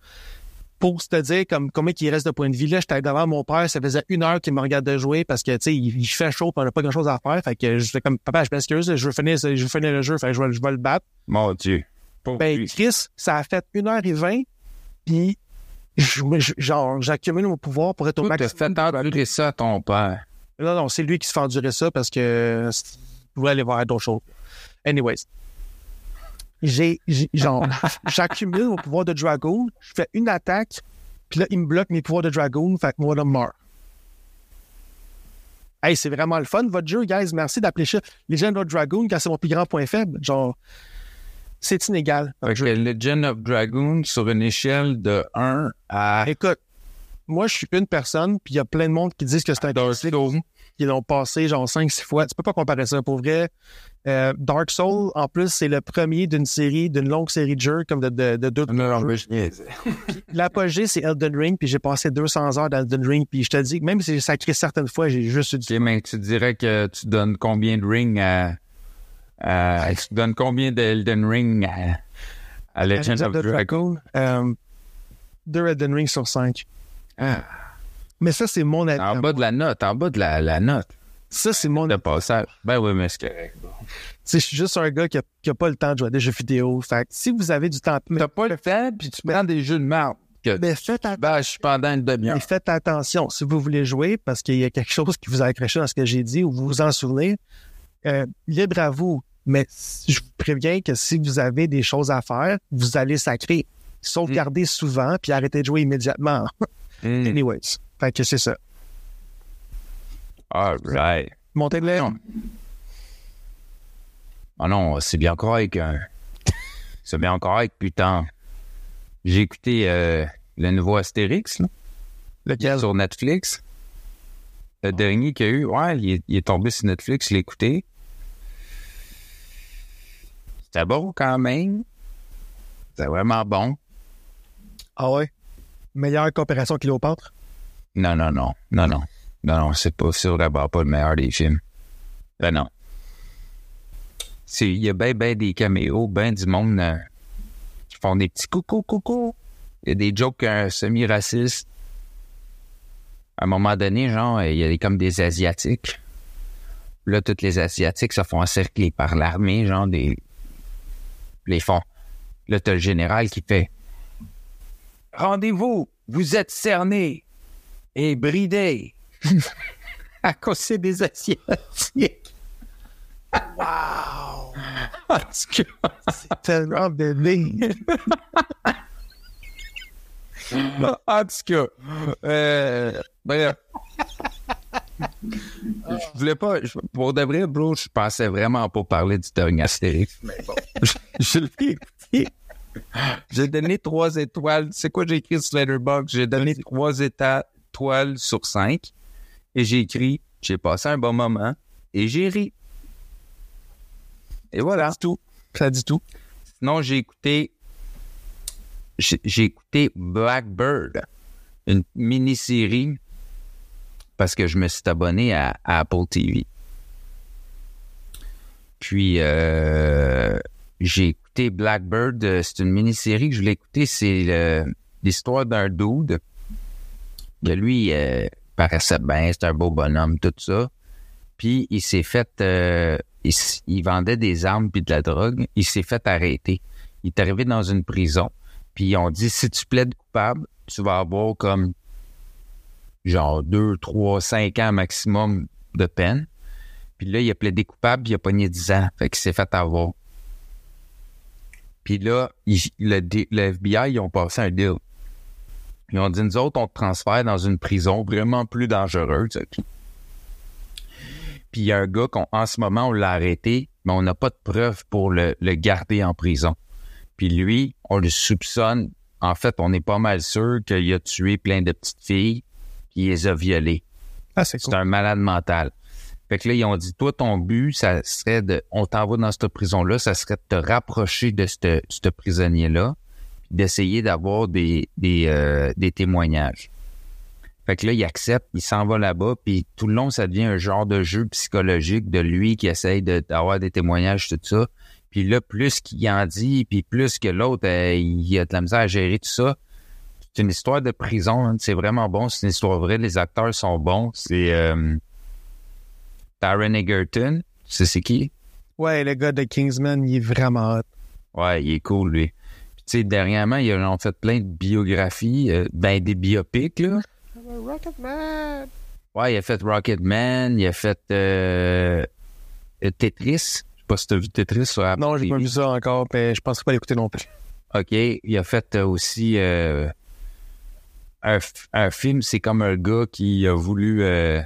Pour te dire comme combien il reste de points de vie, là, j'étais devant mon père, ça faisait une heure qu'il me regardait jouer parce que, tu sais, il, il fait chaud, on n'a pas grand-chose à faire. Fait que je fais comme, papa, je m'excuse, je veux finir, je veux finir le jeu, fait que je vais, je vais le battre. Mon Dieu. Ben, lui. Chris, ça a fait une heure et vingt, puis je- je- genre, j'accumule mon pouvoir pour être au maximum. fait endurer ça à ton père. Non, non, c'est lui qui se fait endurer ça parce que aller voir d'autres choses. Anyways. J'ai, j'ai- genre, *laughs* j'accumule mon pouvoir de dragon, je fais une attaque, puis là, il me bloque mes pouvoirs de dragon, fait que moi, là, meurs. Hey, c'est vraiment le fun, votre jeu, guys. Merci d'appeler ça Legend of Dragoon quand c'est mon plus grand point faible. Genre, c'est inégal. Legend of Dragon, sur une échelle de 1 à Écoute, moi, je suis une personne, puis il y a plein de monde qui disent que c'est un classique, qui l'ont passé genre 5-6 fois. Tu peux pas comparer ça. Pour vrai, euh, Dark Soul, en plus, c'est le premier d'une série, d'une longue série de jeux, comme de, de, de deux Non, non, mais je. L'apogée, c'est Elden Ring, puis j'ai passé 200 heures dans Elden Ring, puis je te dis, même si j'ai sacré certaines fois, j'ai juste eu du... Ok, mais tu dirais que tu donnes combien de rings à, à- tu donnes combien d'Elden Ring à, à Legend of Dragon? Euh, deux Elden Ring sur 5. Ah, Mais ça, c'est mon avis. en bas de la note, en bas de la, la note Ça, c'est mon de passage. Ben oui, mais c'est correct. Tu sais, je suis juste un gars qui a, qui a pas le temps de jouer à des jeux vidéo. Fait que si vous avez du temps, T'as pas le temps, puis tu prends des jeux de merde que mais faites, att- ben, je suis pendant une demi-heure. mais faites attention. Si vous voulez jouer, parce qu'il y a quelque chose qui vous a accroché dans ce que j'ai dit ou vous vous en souvenez, euh, libre à vous. Mais je vous préviens que si vous avez des choses à faire, vous allez sacrer. Sauvegardez souvent, puis arrêtez de jouer immédiatement. Mm. *laughs* Anyways. Fait que c'est ça. All right. Montez de l'air. Ah non, c'est bien correct. Hein. C'est bien correct, putain. J'ai écouté euh, le nouveau Astérix, là, Lequel? sur Netflix. Le dernier qu'il y a eu, ouais, il est, il est tombé sur Netflix, je l'ai écouté. C'était bon quand même. C'était vraiment bon. Ah ouais? Meilleure coopération Cléopâtre? Non, non, non, non, non. Non, non, c'est pas, c'est vraiment pas le meilleur des films. Ben non. Il y a ben, ben des caméos, ben du monde euh, qui font des petits coucou, coucou. Il y a des jokes euh, semi-racistes. À un moment donné, genre, il y a comme des Asiatiques. Là, toutes les Asiatiques se font encercler par l'armée, genre, des. Les font. Là, t'as le général qui fait Rendez-vous, vous êtes cernés et bridés. *laughs* à cause des Asiatiques. Wow! En tout cas, C'est tellement bébé. en tout cas, euh, bref. Je voulais pas, je- pour de vrai, bro, je pensais vraiment pas parler du dernier Astérix, mais bon, *laughs* je, je l'ai écouté. J'ai donné trois étoiles. C'est quoi j'ai écrit sur Letterboxd? J'ai donné trois éta- étoiles sur cinq. Et j'ai écrit, j'ai passé un bon moment et j'ai ri. Et voilà. Ça dit tout. Ça dit tout. Sinon, j'ai écouté. J'ai écouté Blackbird, une mini-série, parce que je me suis abonné à, à Apple TV. Puis, euh, j'ai écouté Blackbird. euh, C'est une mini-série que je voulais écouter. C'est l'histoire d'un dude. Que lui, euh, paraissait bien, c'est un beau bonhomme, tout ça. Puis, il s'est fait. euh, il, vendait des armes puis de la drogue. Il s'est fait arrêter. Il est arrivé dans une prison. Puis, ont dit si tu plaides coupable, tu vas avoir comme genre 2, 3, 5 ans maximum de peine. Puis là, il a plaidé coupable, puis il a pogné 10 ans. Fait qu'il s'est fait avoir. Puis là, le FBI, ils ont passé un deal. Ils ont dit, nous autres, on te transfère dans une prison vraiment plus dangereuse. Puis il y a un gars qu'en en ce moment, on l'a arrêté, mais on n'a pas de preuves pour le, le garder en prison. Puis lui, on le soupçonne. En fait, on est pas mal sûr qu'il a tué plein de petites filles, puis il les a violées. Ah, c'est C'est cool. un malade mental. Fait que là, ils ont dit, toi, ton but, ça serait de, on t'envoie dans cette prison-là, ça serait de te rapprocher de ce prisonnier-là, puis d'essayer d'avoir des, des, euh, des témoignages. Fait que là, il accepte, il s'en va là-bas, puis tout le long, ça devient un genre de jeu psychologique de lui qui essaye de- d'avoir des témoignages, tout ça. Puis là, plus qu'il en dit, puis plus que l'autre, euh, il a de la misère à gérer tout ça. C'est une histoire de prison, hein. c'est vraiment bon, c'est une histoire vraie, les acteurs sont bons. C'est euh, Taron Egerton, tu sais c'est qui? Ouais, le gars de Kingsman, il est vraiment hot. Ouais, il est cool, lui. Sais, dernièrement, ils ont fait plein de biographies, euh, ben des biopics, là. Rocketman! Ouais, il a fait Rocketman, il a fait euh, euh, Tetris. Je sais pas si t'as vu Tetris sur Apple Non, j'ai pas vu ça encore, mais je penserais pas l'écouter non plus. OK. Il a fait euh, aussi euh, un, un film, c'est comme un gars qui a voulu euh,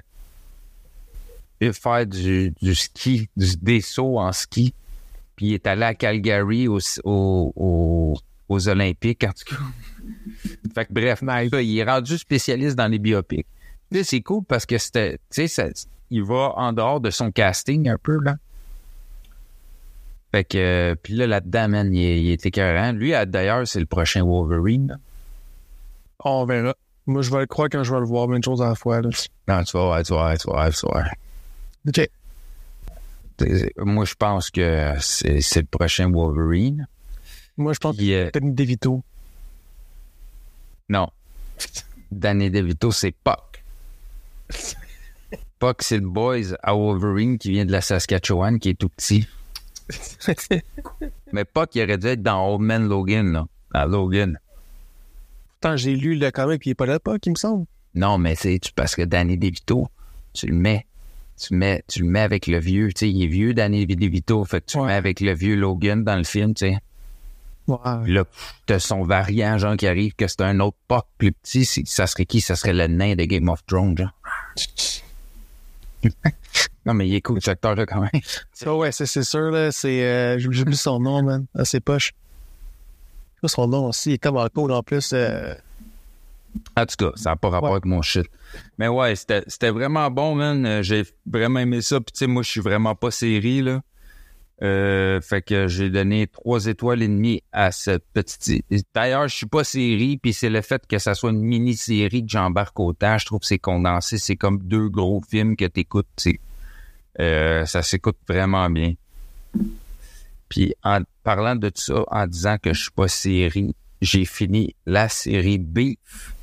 faire du, du ski, du, des sauts en ski. Puis il est allé à Calgary au- au- au- aux Olympiques, en tout cas. *laughs* fait que bref, ça, il est rendu spécialiste dans les biopics. Là, c'est cool parce que c'était, tu sais, il va en dehors de son casting un peu, là. Fait que, euh, puis là, là-dedans, man, il il est écœurant. Lui, d'ailleurs, c'est le prochain Wolverine. là. On verra. Moi, je vais le croire quand je vais le voir, une chose à la fois. Là. Non, tu vas voir, tu vas voir, tu vas voir, tu vas. OK. Moi, je pense que c'est le prochain Wolverine. Moi, je pense que Puis, euh, peut-être une Devito. non. Danny DeVito, c'est Puck. *laughs* Puck, c'est le boys à Wolverine qui vient de la Saskatchewan, qui est tout petit. *laughs* Mais Puck, il aurait dû être dans Old Man Logan, là. Dans Logan. Pourtant, j'ai lu le comic puis il est pas là, pas, il me semble. Non, mais c'est parce que Danny DeVito, tu le mets. Tu le mets, tu le mets avec le vieux. Tu sais, il est vieux, Danny DeVito. Fait que tu le mets avec le vieux Logan dans le film, tu sais. Ouais. Là, t'as son variant, genre, qui arrive, que c'est un autre Puck plus petit. Ça serait qui? Ça serait le nain de Game of Thrones, genre. *laughs* non, mais il est cool, cet acteur-là, quand même. Ça, ouais, c'est c'est sûr, là. C'est. Euh, j'ai oublié son nom, man. Ah, c'est poche. Pas son nom aussi. Il est comme en cool en plus. euh, En tout cas, ça n'a pas rapport Ouais. avec mon shit. Mais ouais, c'était c'était vraiment bon, man. Euh, J'ai vraiment aimé ça. Puis tu sais, moi, je suis vraiment pas série, là. Euh, fait que j'ai donné trois étoiles et demie à cette petite. D'ailleurs, je suis pas série, puis c'est le fait que ça soit une mini-série que j'embarque autant. Je trouve que c'est condensé. C'est comme deux gros films que t'écoutes. Euh, ça s'écoute vraiment bien. Puis en parlant de tout ça, en disant que je suis pas série, j'ai fini la série Beef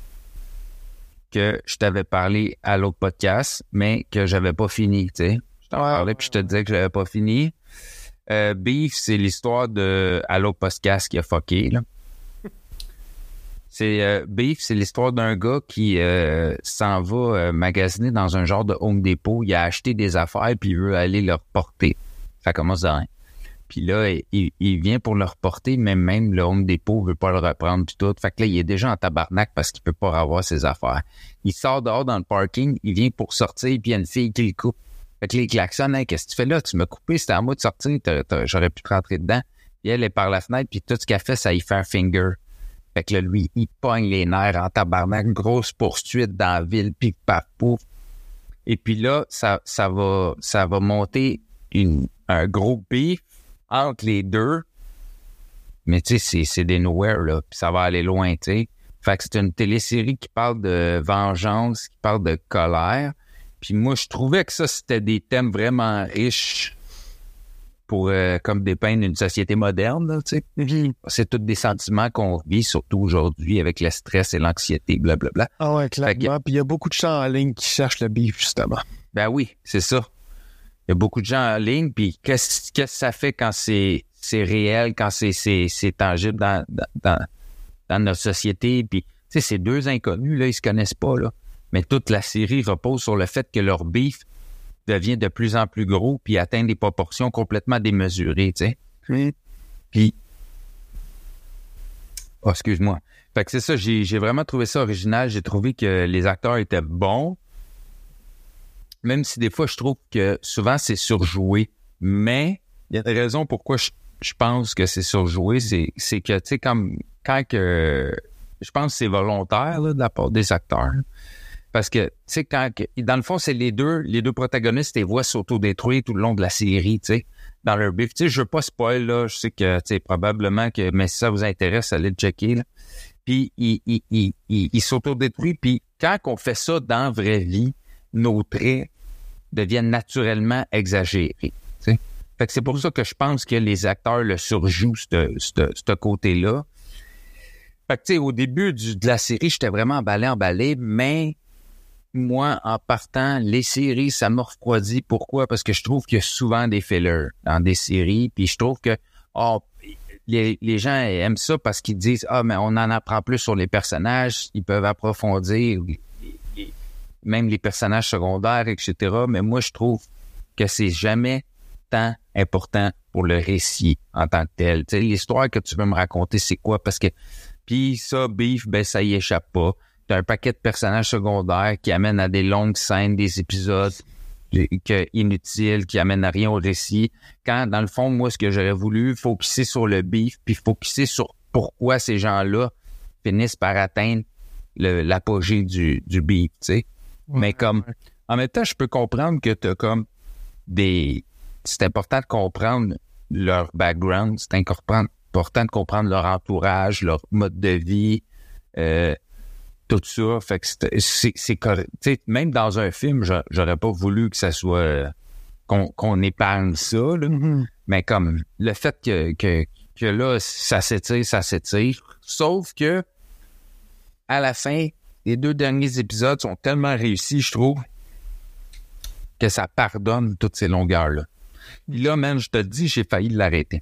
que je t'avais parlé à l'autre podcast, mais que j'avais pas fini, tu sais. Je t'en parlais, puis je te disais que j'avais pas fini. Euh, Beef, c'est l'histoire de l'autre podcast qui a fucké, là. C'est euh, Beef, c'est l'histoire d'un gars qui euh, s'en va magasiner dans un genre de Home Depot. Il a acheté des affaires puis il veut aller leur porter. Ça commence de rien. Puis là, il, il vient pour le reporter, mais même le Home Depot veut pas le reprendre du tout. Fait que là, il est déjà en tabarnak parce qu'il peut pas avoir ses affaires. Il sort dehors dans le parking, il vient pour sortir, puis il y a une fille qui le coupe. Fait que là, il klaxonne, Hey, qu'est-ce que tu fais là? Tu m'as coupé, c'était à moi de sortir, j'aurais pu te rentrer dedans. Puis elle est par la fenêtre, puis tout ce qu'elle fait, ça y fait un finger. Fait que là, lui, il pogne les nerfs en tabarnak, grosse poursuite dans la ville, puis paf, pouf. Et puis là, ça, va, ça va monter un gros beef entre les deux. Mais tu sais, c'est, c'est des nowhere, là, puis ça va aller loin, tu sais. Fait que c'est une télésérie qui parle de vengeance, qui parle de colère. Puis moi, je trouvais que ça, c'était des thèmes vraiment riches pour euh, comme dépeindre une société moderne. Mhm. C'est tous des sentiments qu'on vit, surtout aujourd'hui, avec le stress et l'anxiété, blablabla. Ah ouais, clairement. Puis il y a beaucoup de gens en ligne qui cherchent le beef, justement. Ben oui, c'est ça. Il y a beaucoup de gens en ligne, puis qu'est-ce que ça fait quand c'est réel, quand c'est tangible dans dans dans, dans notre société, puis tu sais ces deux inconnus là, ils se connaissent pas là, mais toute la série repose sur le fait que leur beef devient de plus en plus gros puis atteint des proportions complètement démesurées, tu sais. Puis Oh, excuse-moi. Fait que c'est ça, j'ai vraiment trouvé ça original, j'ai trouvé que les acteurs étaient bons même si des fois je trouve que souvent c'est surjoué. Mais il y a une raison pourquoi je, je pense que c'est surjoué, c'est, c'est que, tu sais, comme quand que je pense que c'est volontaire là, de la part des acteurs. Parce que, tu sais, quand dans le fond, c'est les deux, les deux protagonistes, les voient s'autodétruire tout le long de la série, tu sais, dans leur bif. Tu sais, je veux pas spoil, là, je sais que, tu sais, probablement que, mais si ça vous intéresse, allez le checker, là. Puis, il, il, il, il, il puis quand on fait ça dans la vraie vie, nos traits deviennent naturellement exagérés. tu sais. Fait que c'est pour ça que je pense que les acteurs le surjouent, ce côté-là. Fait que, tu sais, au début de la série, j'étais vraiment emballé, emballé, mais moi, en partant, les séries, ça m'a refroidi. Pourquoi? Parce que je trouve qu'il y a souvent des fillers dans des séries, puis je trouve que oh, les, gens aiment ça parce qu'ils disent Ah, mais on en apprend plus sur les personnages, ils peuvent approfondir même les personnages secondaires, etc. Mais moi, je trouve que c'est jamais tant important pour le récit en tant que tel. L'histoire que tu veux me raconter, c'est quoi? Parce que puis ça, Beef, ben ça y échappe pas. T'as un paquet de personnages secondaires qui amènent à des longues scènes, des épisodes que, inutiles, qui amènent à rien au récit. Quand, dans le fond, moi, ce que j'aurais voulu, focuser sur le beef, puis focuser sur pourquoi ces gens-là finissent par atteindre l'apogée du, du beef, tu sais. Mais comme, en même temps, je peux comprendre que t'as comme des... C'est important de comprendre leur background, c'est important important de comprendre leur entourage, leur mode de vie, euh, tout ça. Fait que c'est- correct. Même dans un film, j'a- j'aurais pas voulu que ça soit euh, qu'on épargne ça, là. Mhm. mais comme le fait que, que, que là, ça s'étire, ça s'étire. Sauf que à la fin, les deux derniers épisodes sont tellement réussis, je trouve, que ça pardonne toutes ces longueurs-là. Là, man, je te le dis, j'ai failli l'arrêter.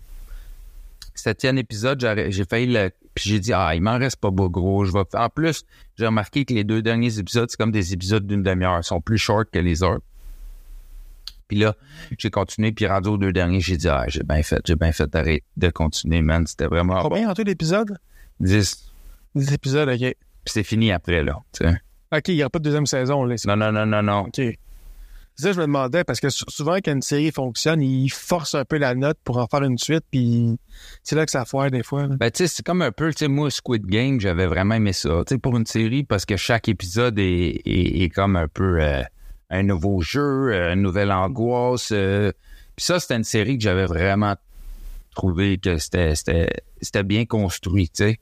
Septième épisode, j'ai failli le. Puis j'ai dit, ah, il m'en reste pas beau gros. Je vais... En plus, j'ai remarqué que les deux derniers épisodes, c'est comme des épisodes d'une demi-heure. Ils sont plus short que les autres. Puis là, j'ai continué, puis rendu aux deux derniers, j'ai dit, ah, j'ai bien fait, j'ai bien fait d'arrêter de continuer, man. C'était vraiment. Combien en tout d'épisodes? 10. 10 épisodes, OK. Puis c'est fini après, là. OK, il n'y aura pas de deuxième saison, là. Non, non, non, non, non. OK. Je me demandais, parce que sou- souvent, quand une série fonctionne, ils forcent un peu la note pour en faire une suite, puis c'est là que ça foire des fois. Ben, tu sais, c'est comme un peu, tu sais, moi, Squid Game, j'avais vraiment aimé ça. Tu sais, pour une série, parce que chaque épisode est, est, comme un peu euh, un nouveau jeu, euh, une nouvelle angoisse. euh, Puis ça, c'était une série que j'avais vraiment trouvé que c'était bien construit, tu sais.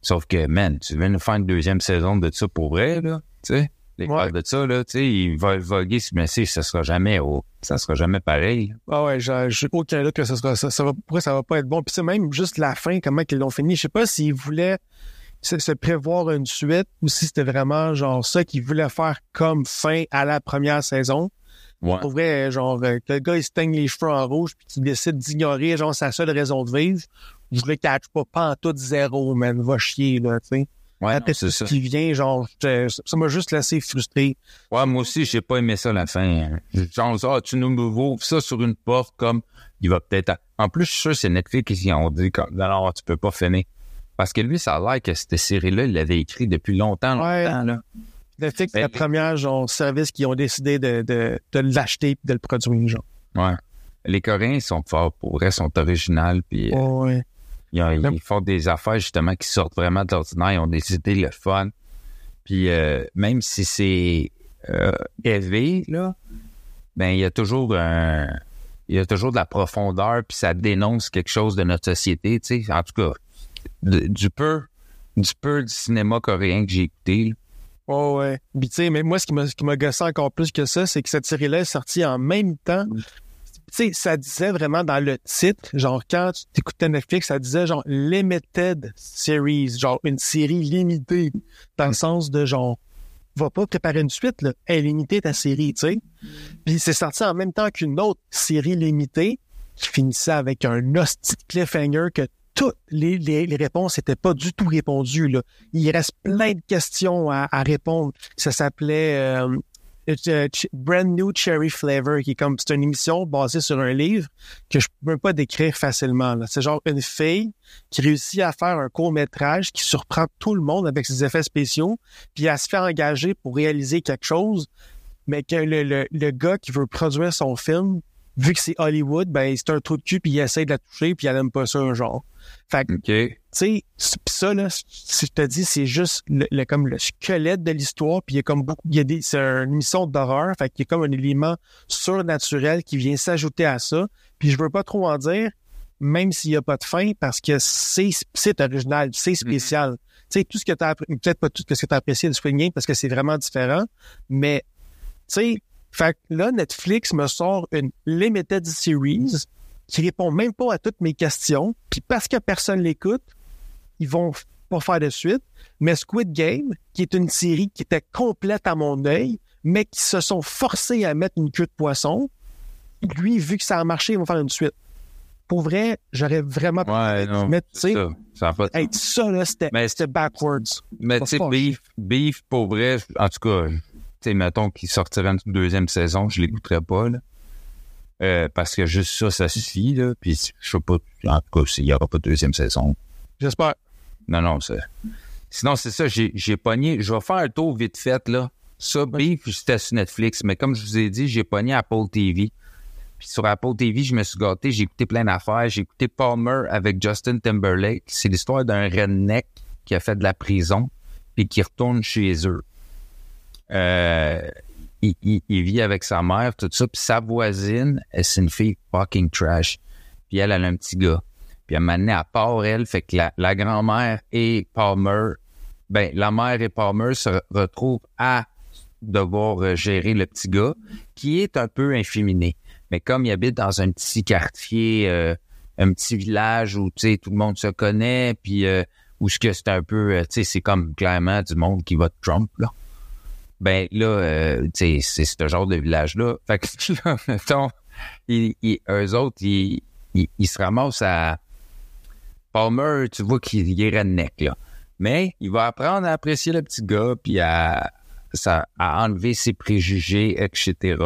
Sauf que, man, tu viens de faire une deuxième saison de ça pour vrai, là, tu sais? Les Ouais. de ça, là, tu sais, ils vont voguer, mais c'est, ça sera jamais au, ça sera jamais pareil. Ah ouais, j'ai aucun doute que ça sera ça. Ça va, pourquoi ça va pas être bon? Puis c'est même juste la fin, comment ils l'ont fini. Je sais pas s'ils voulaient se, se prévoir une suite ou si c'était vraiment genre ça qu'ils voulaient faire comme fin à la première saison. Ouais. Pour vrai, genre, euh, que le gars, il se teigne les cheveux en rouge puis qu'il décide d'ignorer, genre, sa seule raison de vivre. Je le catch pas, pas en tout zéro, man. Va chier, là, tu sais. Ouais, c'est ça. qui vient, genre, ça m'a juste laissé frustré. Ouais, moi aussi, j'ai pas aimé ça la fin. hein. Genre, ah, tu nous ouvres ça sur une porte comme il va peut-être. à- En plus, je suis sûr c'est Netflix qui ont dit comme non, non, tu peux pas finir. Parce que lui, ça a l'air que cette série-là, il l'avait écrit depuis longtemps, Ouais. longtemps, là. Netflix, c'est Ben, la première, genre, service qui ont décidé de, de, de l'acheter et de le produire, genre. Ouais. Les Coréens, ils sont forts pour vrai, sont originaux, puis euh, Ouais. Ils, ont- ils Même- font des affaires justement qui sortent vraiment de l'ordinaire, ils ont des idées le fun. Puis euh, même si c'est euh, élevé, là, ben il y a toujours un il y a toujours de la profondeur, puis ça dénonce quelque chose de notre société, tu sais. En tout cas, de- du peu du peu du cinéma coréen que j'ai écouté. là. Ouais, ouais. Puis, tu sais, mais moi, ce qui m'a, ce qui m'a gossé encore plus que ça, c'est que cette série-là est sortie en même temps. Tu sais, ça disait vraiment dans le titre, genre, quand tu t'écoutais Netflix, ça disait, genre, limited series, genre, une série limitée, dans le sens de, genre, va pas préparer une suite, là. Elle est ta série, tu sais. Puis, c'est sorti en même temps qu'une autre série limitée qui finissait avec un hostie de cliffhanger que toutes les, réponses n'étaient pas du tout répondues, là il reste plein de questions à, répondre. Ça s'appelait euh, Brand New Cherry Flavor, qui est comme c'est une émission basée sur un livre que je peux pas décrire facilement. C'est genre une fille qui réussit à faire un court métrage qui surprend tout le monde avec ses effets spéciaux, puis elle se fait engager pour réaliser quelque chose, mais que le, le, le gars qui veut produire son film, vu que c'est Hollywood, ben c'est un trou de cul puis il essaie de la toucher puis elle aime pas ça un genre. Fait que tu sais, ça, là, si je te dis, c'est juste le, le- comme le squelette de l'histoire, puis il y a comme beaucoup, il y a des, c'est une émission d'horreur, fait qu'il y a comme un élément surnaturel qui vient s'ajouter à ça, puis je veux pas trop en dire, même s'il y a pas de fin, parce que c'est, c'est original, c'est spécial. Tu sais, tout ce que t'as peut-être pas tout ce que t'as apprécié de Spring Game, parce que c'est vraiment différent, mais, tu sais, fait que là, Netflix me sort une limited series, qui répond même pas à toutes mes questions. Puis parce que personne l'écoute, ils vont pas faire de suite. Mais Squid Game, qui est une série qui était complète à mon œil, mais qui se sont forcés à mettre une queue de poisson, lui, vu que ça a marché, ils vont faire une suite. Pour vrai, j'aurais vraiment Ouais, non. Mais tu sais, ça. Ça hey, ça, là, c'était backwards. Mais tu sais. Beef, Beef, pour vrai, en tout cas, sais, mettons qu'il sortirait une deuxième saison, je l'écouterais pas, là. Euh, parce que juste ça, ça suffit, là. Puis, je sais pas, en tout cas, s'il y aura pas de deuxième saison. J'espère. Non, non, c'est. Sinon, c'est ça, j'ai, j'ai pogné. Je vais faire un tour vite fait, là. Ça, Beef, c'était sur Netflix, mais comme je vous ai dit, j'ai pogné Apple TV. Puis sur Apple TV, je me suis gâté, j'ai écouté plein d'affaires. J'ai écouté Palmer avec Justin Timberlake. C'est l'histoire d'un redneck qui a fait de la prison puis qui retourne chez eux. Euh, il, vit avec sa mère, tout ça. Puis sa voisine, c'est une fille fucking trash. Puis elle, elle a un petit gars. Puis elle m'a amené à part elle. Fait que la, grand-mère et Palmer, ben, la mère et Palmer se retrouvent à devoir euh, gérer le petit gars, qui est un peu inféminé. Mais comme il habite dans un petit quartier, euh, un petit village où, tu sais, tout le monde se connaît, puis où c'est un peu, tu sais, c'est comme clairement du monde qui vote Trump, là. Ben là, euh, tu sais, c'est ce genre de village-là. Fait que *laughs* là, mettons, ils, ils- eux autres, ils, ils, ils se ramassent à... Palmer, tu vois qu'il est redneck, là. Mais il va apprendre à apprécier le petit gars, puis à, ça, à enlever ses préjugés, etc.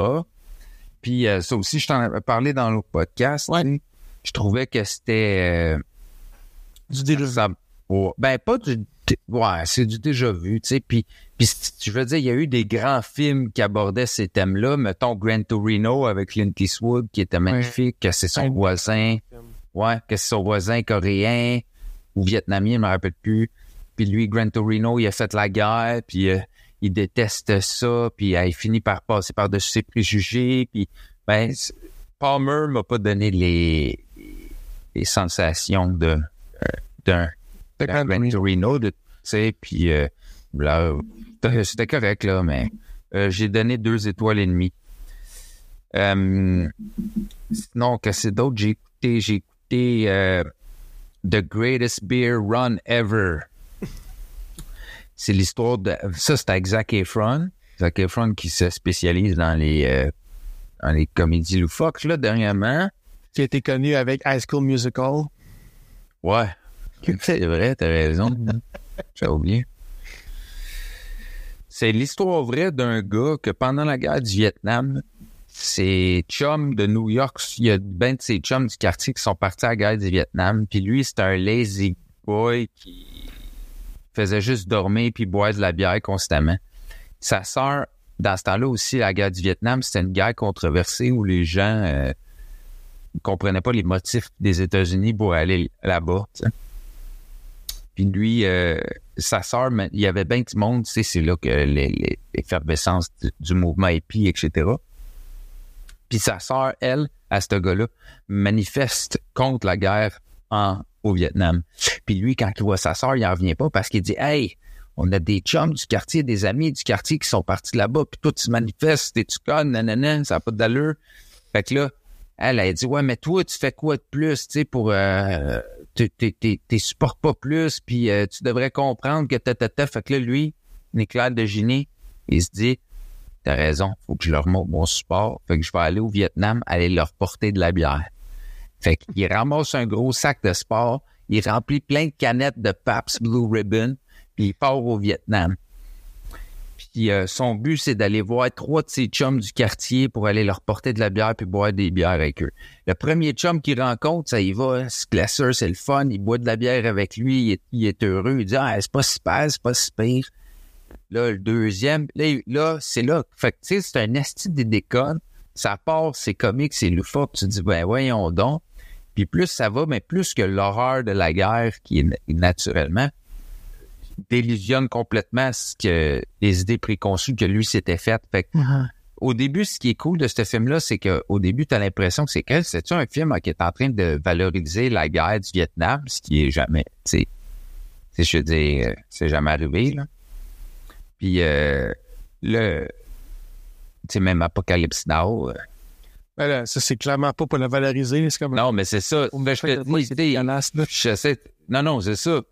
Puis euh, ça aussi, je t'en avais parlé dans l'autre podcast. Je trouvais que c'était... euh, Du déjà ça- ouais, ben, pas du... Ouais, c'est du déjà vu, tu sais. Puis, puis je veux dire, il y a eu des grands films qui abordaient ces thèmes-là. Mettons Gran Torino avec Clint Eastwood, qui était magnifique, que c'est son voisin. Ouais, que c'est son voisin coréen ou vietnamien, je me rappelle plus. Puis lui, Gran Torino, il a fait la guerre, puis euh, il déteste ça, puis euh, il finit par passer par-dessus ses préjugés, puis ben, Palmer m'a pas donné les, les sensations de euh, d'un Gran Gran Torino, de- tu sais, puis euh, là, c'était- correct, là, mais euh, j'ai donné deux étoiles et demie. Euh, sinon, que c'est d'autre? J'ai écouté, j'ai écouté euh, The Greatest Beer Run Ever. C'est l'histoire de... Ça, c'est avec Zac Efron. Zac Efron qui se spécialise dans les, dans les comédies loufoques, là, dernièrement. Qui a été connu avec High School Musical. Ouais. C'est vrai, t'as raison. *laughs* J'ai oublié. C'est l'histoire vraie d'un gars que pendant la guerre du Vietnam, ses chums de New York, il y a ben de ses chums du quartier qui sont partis à la guerre du Vietnam. Puis lui, c'était un lazy boy qui faisait juste dormir puis boire de la bière constamment. Sa sœur, dans ce temps-là aussi, la guerre du Vietnam, c'était une guerre controversée où les gens euh, comprenaient pas les motifs des États-Unis pour aller là-bas. Puis lui, euh, sa sœur, il y avait bien du monde, tu sais, c'est là que l'effervescence du, du mouvement hippie, etc. Puis sa sœur, elle, à ce gars-là, manifeste contre la guerre en, au Vietnam. Puis lui, quand il voit sa sœur, il en revient pas parce qu'il dit Hey, on a des chums du quartier, des amis du quartier qui sont partis là-bas, puis toi, tu se manifestes, t'es tu connes, nanana, ça n'a pas d'allure. Fait que là, elle, elle dit Ouais, mais toi, tu fais quoi de plus, tu sais, pour. Euh, t'es- t'es- t'es t'es supportes pas plus, puis euh, tu devrais comprendre que ta, ta, ta. Fait que là, lui, Nicolas de Giné, il se dit T'as raison, faut que je leur montre mon support. Fait que je vais aller au Vietnam, aller leur porter de la bière. Fait qu'il ramasse un gros sac de sport, il remplit plein de canettes de Pabst Blue Ribbon, puis il part au Vietnam. Euh, son but, c'est d'aller voir trois de ses chums du quartier pour aller leur porter de la bière puis boire des bières avec eux. Le premier chum qu'il rencontre, ça y va, hein, c'est classeur, c'est le fun, il boit de la bière avec lui, il est, heureux, il dit Ah, c'est pas si pire, c'est pas si pire. Là, le deuxième, là, là c'est là. Fait que, tu sais, c'est un esti des déconnes. Ça part, c'est comique, c'est loufoque. Tu dis, ben, voyons donc. Puis plus ça va, mais plus que l'horreur de la guerre, qui est na- naturellement, délusionne complètement ce que les idées préconçues que lui s'était faites. Fait que, au début, ce qui est cool de ce film-là, c'est qu'au début, tu as l'impression que c'est que c'est un film hein, qui est en train de valoriser la guerre du Vietnam, ce qui est jamais, tu sais, tu sais, je veux dire, euh, c'est jamais arrivé, là. Puis, euh, le, tu sais, même Apocalypse Now, euh, Ben là, ça, c'est clairement pas pour le valoriser. C'est comme. non, mais c'est ça. Me Je moi, c'est. Non, non, c'est ça.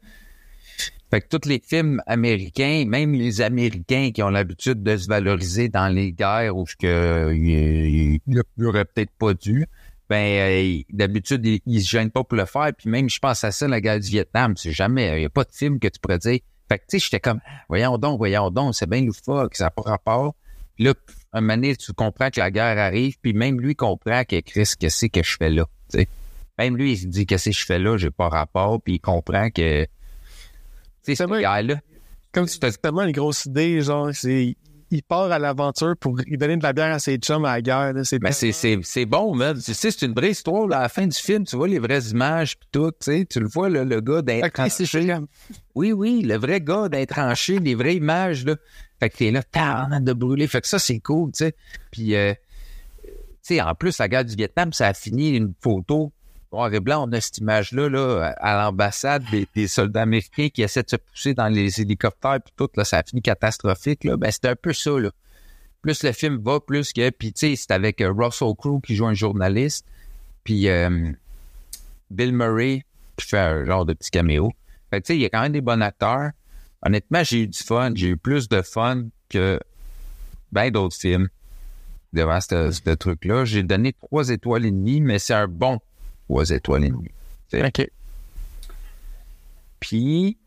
Fait que tous les films américains, même les Américains qui ont l'habitude de se valoriser dans les guerres où que il, il, il aurait peut-être pas dû, ben euh, d'habitude ils, se gênent pas pour le faire. Puis même, je pense à ça, la guerre du Vietnam, c'est jamais, il y a pas de film que tu pourrais dire. Fait que tu sais, j'étais comme, voyons donc, voyons donc, c'est bien loufoque, ça n'a pas rapport. Puis là, un moment donné, tu comprends que la guerre arrive, puis même lui comprend que Chris, qu'est-ce que je fais là. Même lui, il se dit qu'est-ce que je fais là, j'ai pas rapport, puis il comprend que, cette vrai. guerre-là, Comme tu c'est tellement une grosse idée, genre, c'est. Il part à l'aventure pour donner de la bière à ses chums à la guerre. là. C'est Ben, c'est, c'est, c'est bon, man. Tu sais, c'est une vraie histoire. Là, à la fin du film, tu vois les vraies images pis tout, tu sais. Tu le vois, là, le gars c'est chiant. Oui, oui, le vrai gars d'être tranché, les vraies images, là. Fait que t'es là, t'as de brûler. Fait que ça, c'est cool, tu sais. Puis, euh, tu sais, en plus, la guerre du Vietnam, ça a fini une photo noir et blanc. On a cette image-là, là, à l'ambassade des, soldats américains qui essaient de se pousser dans les hélicoptères puis tout, là. Ça a fini catastrophique, là. Ben, c'était un peu ça, là. Plus le film va, plus que... Puis, tu sais, c'est avec euh, Russell Crowe qui joue un journaliste. Puis, euh, Bill Murray qui fait un genre de petit caméo. Fait tu sais, il y a quand même des bons acteurs. Honnêtement, j'ai eu du fun. J'ai eu plus de fun que ben d'autres films devant ce, ce truc-là. J'ai donné trois étoiles et demie, mais c'est un bon trois étoiles et demie. OK. Puis,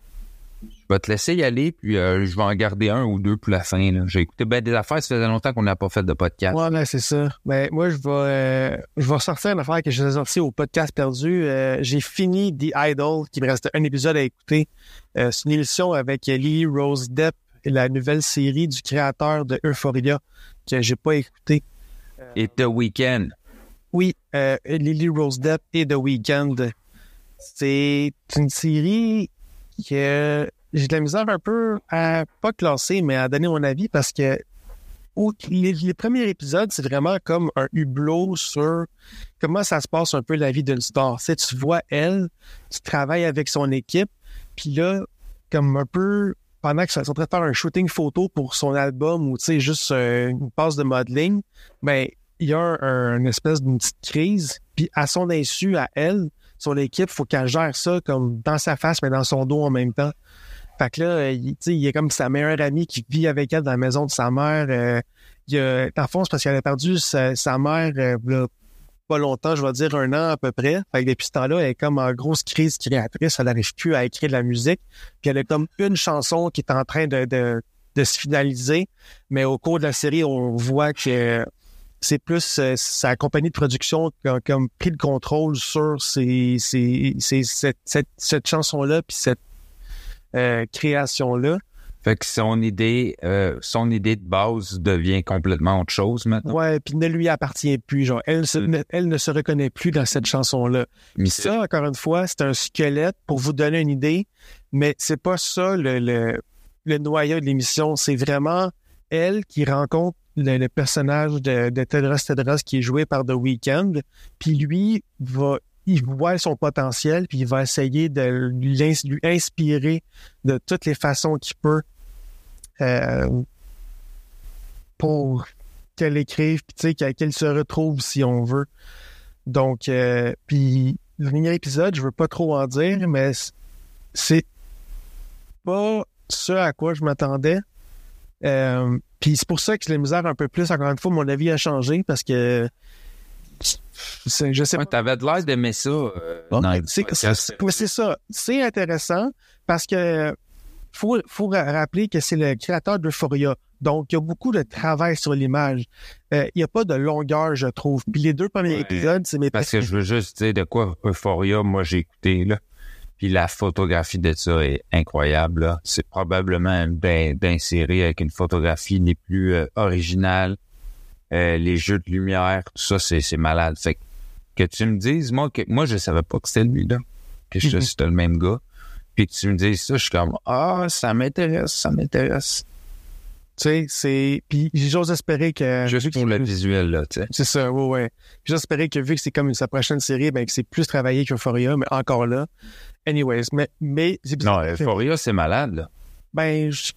je vais te laisser y aller, puis euh, je vais en garder un ou deux pour la fin. J'ai écouté ben des affaires, ça faisait longtemps qu'on n'a pas fait de podcast. Ouais, ben, c'est ça. Ben, moi, je vais, euh, je vais sortir une affaire que je vous ai sortie au podcast perdu. Euh, j'ai fini The Idol, qui me reste un épisode à écouter. C'est une émission avec Lily Rose Depp, la nouvelle série du créateur de Euphoria, que j'ai pas écouté. Et The Weeknd. Oui, euh, Lily Rose Depp et The Weeknd. C'est une série que j'ai de la misère un peu à pas classer, mais à donner mon avis parce que les, premiers épisodes, c'est vraiment comme un hublot sur comment ça se passe un peu la vie d'une star. Tu tu vois elle, tu travailles avec son équipe, puis là, comme un peu pendant qu'ils sont en train de faire un shooting photo pour son album ou tu sais juste euh, une passe de modeling, ben il y a un, un- une espèce d'une petite crise, puis à son insu, à elle, son équipe, faut qu'elle gère ça comme dans sa face mais dans son dos en même temps. Fait que là, il, il a comme sa meilleure amie qui vit avec elle dans la maison de sa mère. Euh, il a, dans fond, parce qu'elle a perdu sa, sa mère euh, là, pas longtemps, je vais dire un an à peu près. Fait que depuis ce temps-là, elle est comme en grosse crise créatrice. Elle n'arrive plus à écrire de la musique. Puis elle a comme une chanson qui est en train de, de, de se finaliser. Mais au cours de la série, on voit que c'est plus euh, sa compagnie de production qui a comme pris le contrôle sur ces, ces, ces- cette, cette, cette chanson-là puis cette euh, création-là. Fait que son idée, euh, son idée de base devient complètement autre chose maintenant. Ouais, puis ne lui appartient plus. Genre, elle, se- ne, elle ne se reconnaît plus dans cette chanson-là. Mais ça, encore une fois, c'est un squelette pour vous donner une idée, mais c'est pas ça le, le, le noyau de l'émission. C'est vraiment elle qui rencontre le, personnage de, Tedros Tedros qui est joué par The Weeknd, puis lui va il voit son potentiel, puis il va essayer de lui, ins- lui inspirer de toutes les façons qu'il peut euh, pour qu'elle écrive, puis qu'elle se retrouve si on veut. Donc, euh, puis le dernier épisode, je veux pas trop en dire, mais c'est pas ce à quoi je m'attendais. Euh, puis c'est pour ça que j'ai la misère un peu plus. Encore une fois, mon avis a changé parce que je sais Ouais, pas. T'avais de l'air d'aimer ça. euh, Bon, les c'est ça. C'est intéressant parce que faut, faut ra- rappeler que c'est le créateur d'Euphoria. Donc, il y a beaucoup de travail sur l'image. Euh, il n'y a pas de longueur, je trouve. Puis les deux premiers Ouais. épisodes, c'est mes Parce que je veux juste dire de quoi Euphoria, moi j'ai écouté là. Puis la photographie de ça est incroyable. C'est probablement d'in- d'insérer avec une photographie les plus euh, originales. Euh, les jeux de lumière, tout ça, c'est malade. Fait que, que tu me dises, moi, que moi je savais pas que c'était lui là. Que je- Mhm. c'était le même gars. Puis que tu me dises ça, je suis comme Ah, ça m'intéresse, ça m'intéresse. Tu sais, c'est. Puis j'ose espérer que. Juste pour le visuel, là, tu sais. C'est ça, ouais, ouais. Puis J'ose espérer que vu que c'est comme sa prochaine série, ben que c'est plus travaillé qu'Euphoria, mais encore là. Anyways, mais. mais Non, Euphoria, c'est malade, là. Ben, je-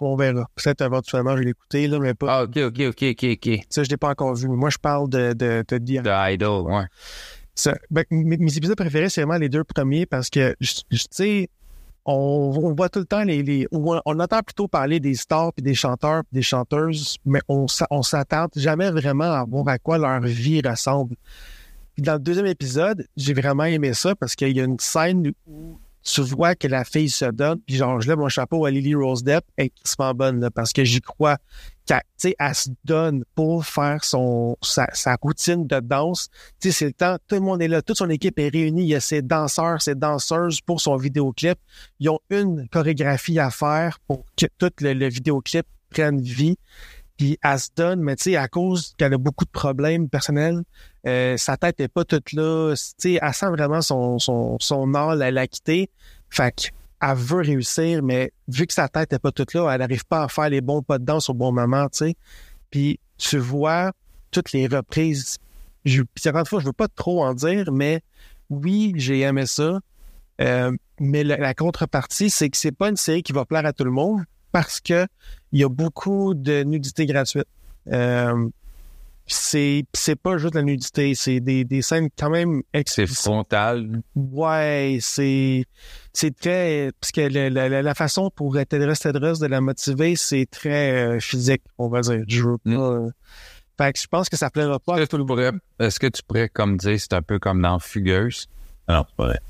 on verra. Peut-être éventuellement, je vais l'écouter, là, mais pas. Ah, ok, ok, ok, ok, ok. Ça, je l'ai pas encore vu. Mais moi, je parle de, de, de, The The Idol, ouais. Ça, ben, mes, mes épisodes préférés, c'est vraiment les deux premiers parce que, tu sais, on, voit tout le temps les, on, entend plutôt parler des stars puis des chanteurs puis des chanteuses, mais on, on s'attarde jamais vraiment à voir à quoi leur vie ressemble. Dans le deuxième épisode, j'ai vraiment aimé ça parce qu'il y a une scène où tu vois que la fille se donne, puis genre, je lève mon chapeau à Lily Rose Depp, elle est crissement bonne, là, parce que j'y crois qu'elle, elle se donne pour faire son, sa, sa routine de danse. Tu sais, c'est le temps, tout le monde est là, toute son équipe est réunie, il y a ses danseurs, ses danseuses pour son vidéoclip. Ils ont une chorégraphie à faire pour que tout le, le vidéoclip prenne vie. Puis elle se donne, mais tu sais, à cause qu'elle a beaucoup de problèmes personnels, euh, sa tête est pas toute là. Tu sais, elle sent vraiment son, son, son âle, elle l'a quitté. Fait qu'elle veut réussir, mais vu que sa tête est pas toute là, elle n'arrive pas à faire les bons pas de danse au bon moment, tu sais. Puis tu vois toutes les reprises. Je, une fois, je veux pas trop en dire, mais oui, j'ai aimé ça. Euh, mais la, la contrepartie, c'est que c'est pas une série qui va plaire à tout le monde parce que il y a beaucoup de nudité gratuite. Euh, c'est c'est pas juste la nudité, c'est des, des scènes quand même C'est frontal. Ouais, c'est c'est très parce que la, la, la façon pour Tedros Tedros de la motiver, c'est très euh, physique, on va dire. Je veux pas. Mm. euh, Fait que je pense que ça plaira pas. Est-ce que tu pourrais, est-ce que tu pourrais comme dire c'est un peu comme dans Fugueuse? Ah Non, c'est pas vrai.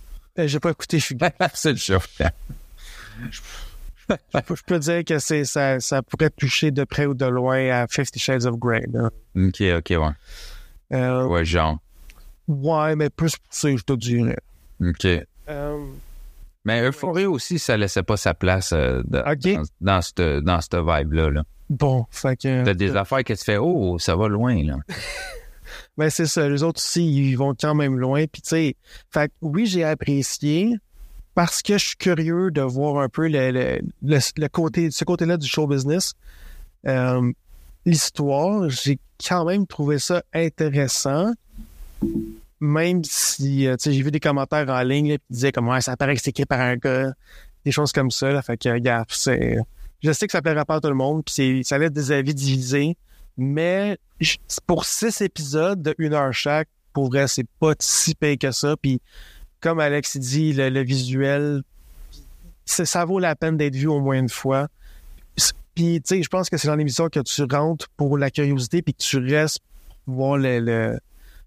Euh, J'ai pas écouté Fugue. *laughs* c'est le show. *laughs* je, peux, je peux dire que c'est ça, ça pourrait toucher de près ou de loin à Fifty Shades of Grey. là. Ok, ok, ouais. Euh, Ouais, genre. ouais, mais plus poussé, je te dirais. Ok. Euh, Mais Euphoria aussi, ça laissait pas sa place euh, de- dans, dans cette, dans cette vibe-là. Là. bon, fait que. T'as des affaires que tu fais, oh, ça va loin, là. *laughs* Ben, c'est ça. Les autres aussi, ils vont quand même loin. Puis, tu sais, fait que oui, j'ai apprécié parce que je suis curieux de voir un peu le, le, le, côté, ce côté-là du show business. Euh, l'histoire, j'ai quand même trouvé ça intéressant. Même si, euh, j'ai vu des commentaires en ligne là, qui disaient comme, ouais, ça paraît que c'est écrit par un gars, des choses comme ça. Là, fait que, regarde, c'est... Je sais que ça plaira pas à tout le monde, puis ça laisse des avis divisés, mais pour six épisodes de une heure chaque, pour vrai, c'est pas si payé que ça. Puis, comme Alex dit, le, le visuel, ça vaut la peine d'être vu au moins une fois. Puis, tu sais, je pense que c'est dans l'émission que tu rentres pour la curiosité, puis que tu restes pour voir le, le,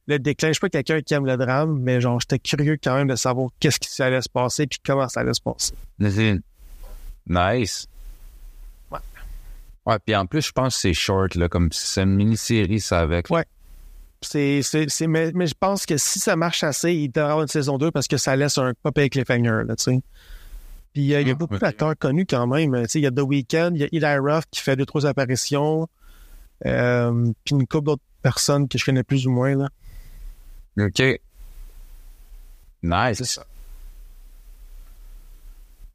le déclin. Je suis pas quelqu'un qui aime le drame, mais genre, j'étais curieux quand même de savoir qu'est-ce qui allait se passer, puis comment ça allait se passer. Nice. Ouais. Ouais, puis en plus, je pense que c'est short, là, comme si c'est une mini-série, ça, avec. Ouais. C'est, c'est, c'est, mais, mais je pense que si ça marche assez, il devrait y avoir une saison 2 parce que ça laisse un pas avec cliffhanger, là, tu sais. Puis euh, il y a Ah, beaucoup d'acteurs connus quand même. Tu sais, il y a The Weeknd, il y a Eli Roth qui fait deux, trois apparitions. Euh, puis une couple d'autres personnes que je connais plus ou moins, là. OK. Nice. C'est ça.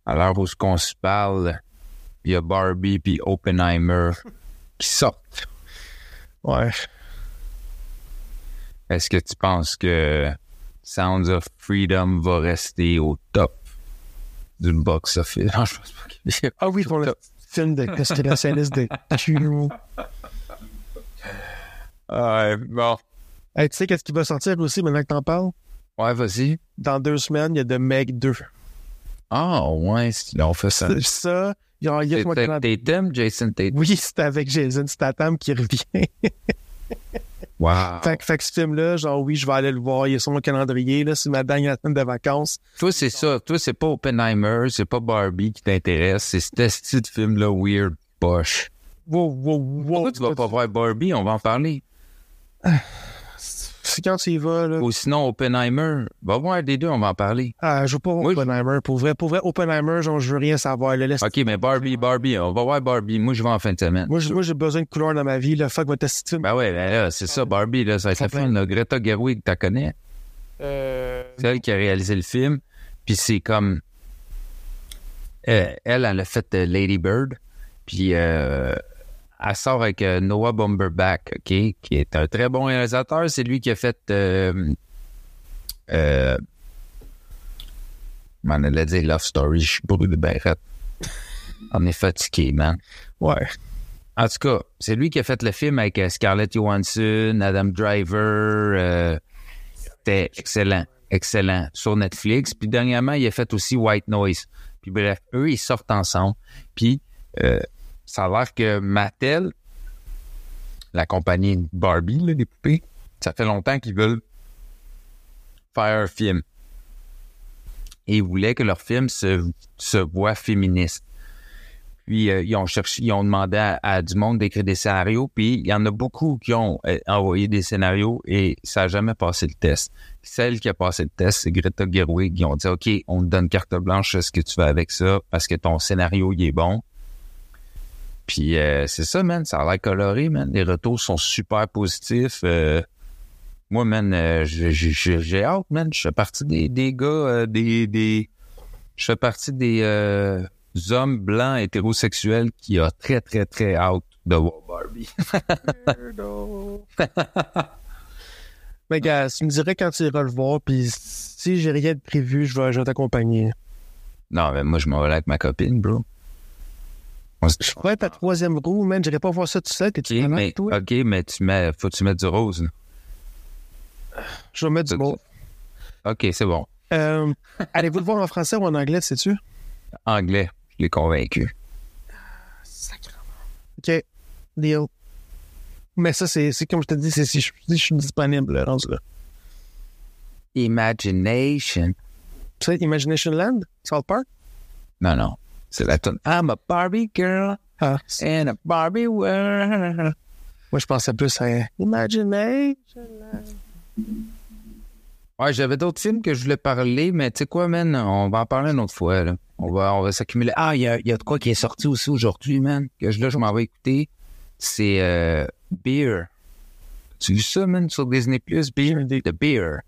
Alors, où ce qu'on se parle, il y a Barbie puis Oppenheimer *laughs* qui sortent. Ouais. Est-ce que tu penses que Sounds of Freedom va rester au top du box-office? Non, je pense pas qu'il Ah oui, pour le film de conspirationniste de cul. Ouais, bon. Hey, tu sais qu'est-ce qui va sortir aussi maintenant que t'en parles? Ouais, vas-y. Dans deux semaines, il y a The Meg 2. Ah, ouais, c'est- on fait ça. Ça, il y a, calendrier. Tatum, Jason Tatum. Oui, c'est avec Jason Statham qui revient. *laughs* Wow. Fait, que- fait que ce film-là, genre, oui, je vais aller le voir. Il est sur mon calendrier, là. C'est ma dernière semaine de vacances. Toi, c'est ça. Toi, c'est pas Oppenheimer, c'est pas Barbie qui t'intéresse. C'est ce petit de film-là weird, poche. Wow, wow, wow. Pourquoi tu vas pas voir Barbie? On va en parler. *sighs* C'est quand tu y vas, là? Ou sinon, Oppenheimer. Va voir des deux, on va en parler. Ah, je veux pas voir Moi, Oppenheimer. Pour vrai, pour vrai, Oppenheimer, genre, je veux rien savoir. Là, Laisse- OK, mais Barbie, Barbie, on va voir Barbie. Moi, je vais en fin de semaine. Moi, j'ai- moi, j'ai besoin de couleur dans ma vie, là. Fuck votre film. Ben ouais, ben là, c'est ça, Barbie, là, ça va être le fun. là. Greta Gerwig, tu connais? Euh, C'est elle qui a réalisé le film. Puis c'est comme... euh, elle, elle a fait euh, Lady Bird. Puis euh, elle sort avec euh, Noah Baumbach, OK? Qui est un très bon réalisateur. C'est lui qui a fait... Euh, euh, on allait dire Love Story. Je suis de berrette. On est fatigué, man. ouais. En tout cas, c'est lui qui a fait le film avec euh, Scarlett Johansson, Adam Driver. euh, C'était excellent, excellent sur Netflix. Puis dernièrement, il a fait aussi White Noise. Puis bref, eux, ils sortent ensemble. Puis euh, ça a l'air que Mattel, la compagnie Barbie, là, des poupées, ça fait longtemps qu'ils veulent faire un film. Et ils voulaient que leur film se, se voit féministe. Puis euh, ils ont cherché, ils ont demandé à, du monde d'écrire des scénarios, puis il y en a beaucoup qui ont euh, envoyé des scénarios et ça n'a jamais passé le test. Celle qui a passé le test, c'est Greta Gerwig. Ils ont dit OK, on te donne carte blanche, fais ce que tu veux avec ça, parce que ton scénario il est bon. Puis euh, c'est ça, man, ça a l'air coloré, man. Les retours sont super positifs. Euh, moi, man, euh, j'ai- hâte, man. Je fais partie des, des gars, des, des. Je fais partie des hommes blancs hétérosexuels qui a très, très, très hâte de voir Barbie. *laughs* Mais gars, tu me dirais quand tu iras le voir, puis si j'ai rien de prévu, je vais, je vais t'accompagner. Non, mais moi, je m'en vais là avec ma copine, bro. Je pourrais être à troisième roue, man. J'irais pas voir ça tout seul. T'es-tu OK, malade, mais, toi? OK, mais tu mets, faut que tu mettes du rose. là. Je vais mettre du mot. OK, c'est bon. Euh, Allez-vous le voir en français ou en anglais, sais-tu? Anglais, je l'ai convaincu. OK. Deal. Mais ça, c'est comme je te dis, c'est si je, suis disponible, là. Imagination. Tu sais, Imagination Land? South Park? Non, non. C'est la tonne. I'm a Barbie girl Ah, in a Barbie world. moi, je pensais plus à Imagination. Ouais, j'avais d'autres films que je voulais parler, mais tu sais quoi, man, on va en parler une autre fois, là. On va, on va s'accumuler. Ah, il y a, y a de quoi qui est sorti aussi aujourd'hui, man, que je, là, je m'en vais écouter. C'est euh, Beer. Tu vu ça, man, sur Disney+, Beer? The Beer.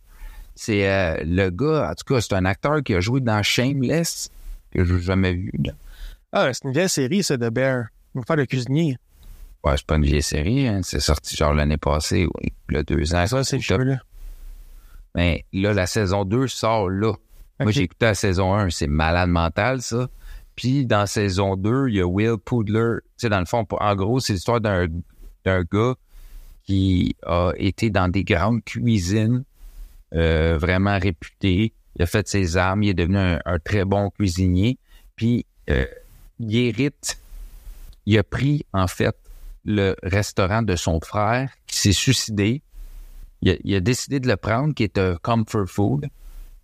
C'est euh, le gars, en tout cas, c'est un acteur qui a joué dans Shameless, que je n'ai jamais vu, là. Ah, c'est une vieille série, ça, de Bear. On va faire le cuisinier. Ouais, c'est pas une vieille série, hein. C'est sorti genre l'année passée, ou le deux ans. Ça, c'est le là. Mais là, la saison 2 sort là. Moi, j'ai écouté la saison 1, c'est malade mental, ça. Puis dans saison 2, il y a Will Poudler. Tu sais, dans le fond, en gros, c'est l'histoire d'un d'un gars qui a été dans des grandes cuisines euh, vraiment réputées. Il a fait ses armes, il est devenu un, très bon cuisinier. Puis euh, il hérite, il a pris en fait le restaurant de son frère qui s'est suicidé. Il a, il a décidé de le prendre, qui est un comfort food.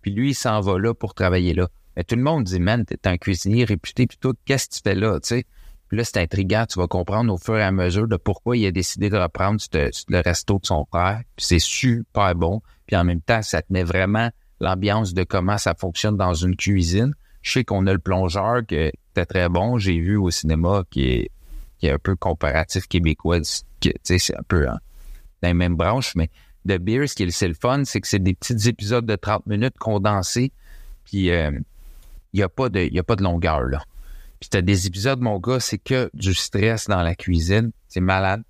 Puis lui, il s'en va là pour travailler là. Mais tout le monde dit, man, t'es un cuisinier réputé, puis tout, qu'est-ce que tu fais là, tu sais? Puis là, c'est intriguant, tu vas comprendre au fur et à mesure de pourquoi il a décidé de reprendre le resto de son frère. Puis c'est super bon. Puis en même temps, ça te vraiment l'ambiance de comment ça fonctionne dans une cuisine. Je sais qu'on a le plongeur qui était très bon. J'ai vu au cinéma qui est, qui est un peu comparatif québécois. c'est un peu hein, dans les mêmes branches, mais The Beer, ce qui est c'est le fun, c'est que c'est des petits épisodes de 30 minutes condensés. Puis euh, il n'y a, pas de- y a pas de longueur, là. Puis t'as des épisodes, mon gars, c'est que du stress dans la cuisine. C'est malade.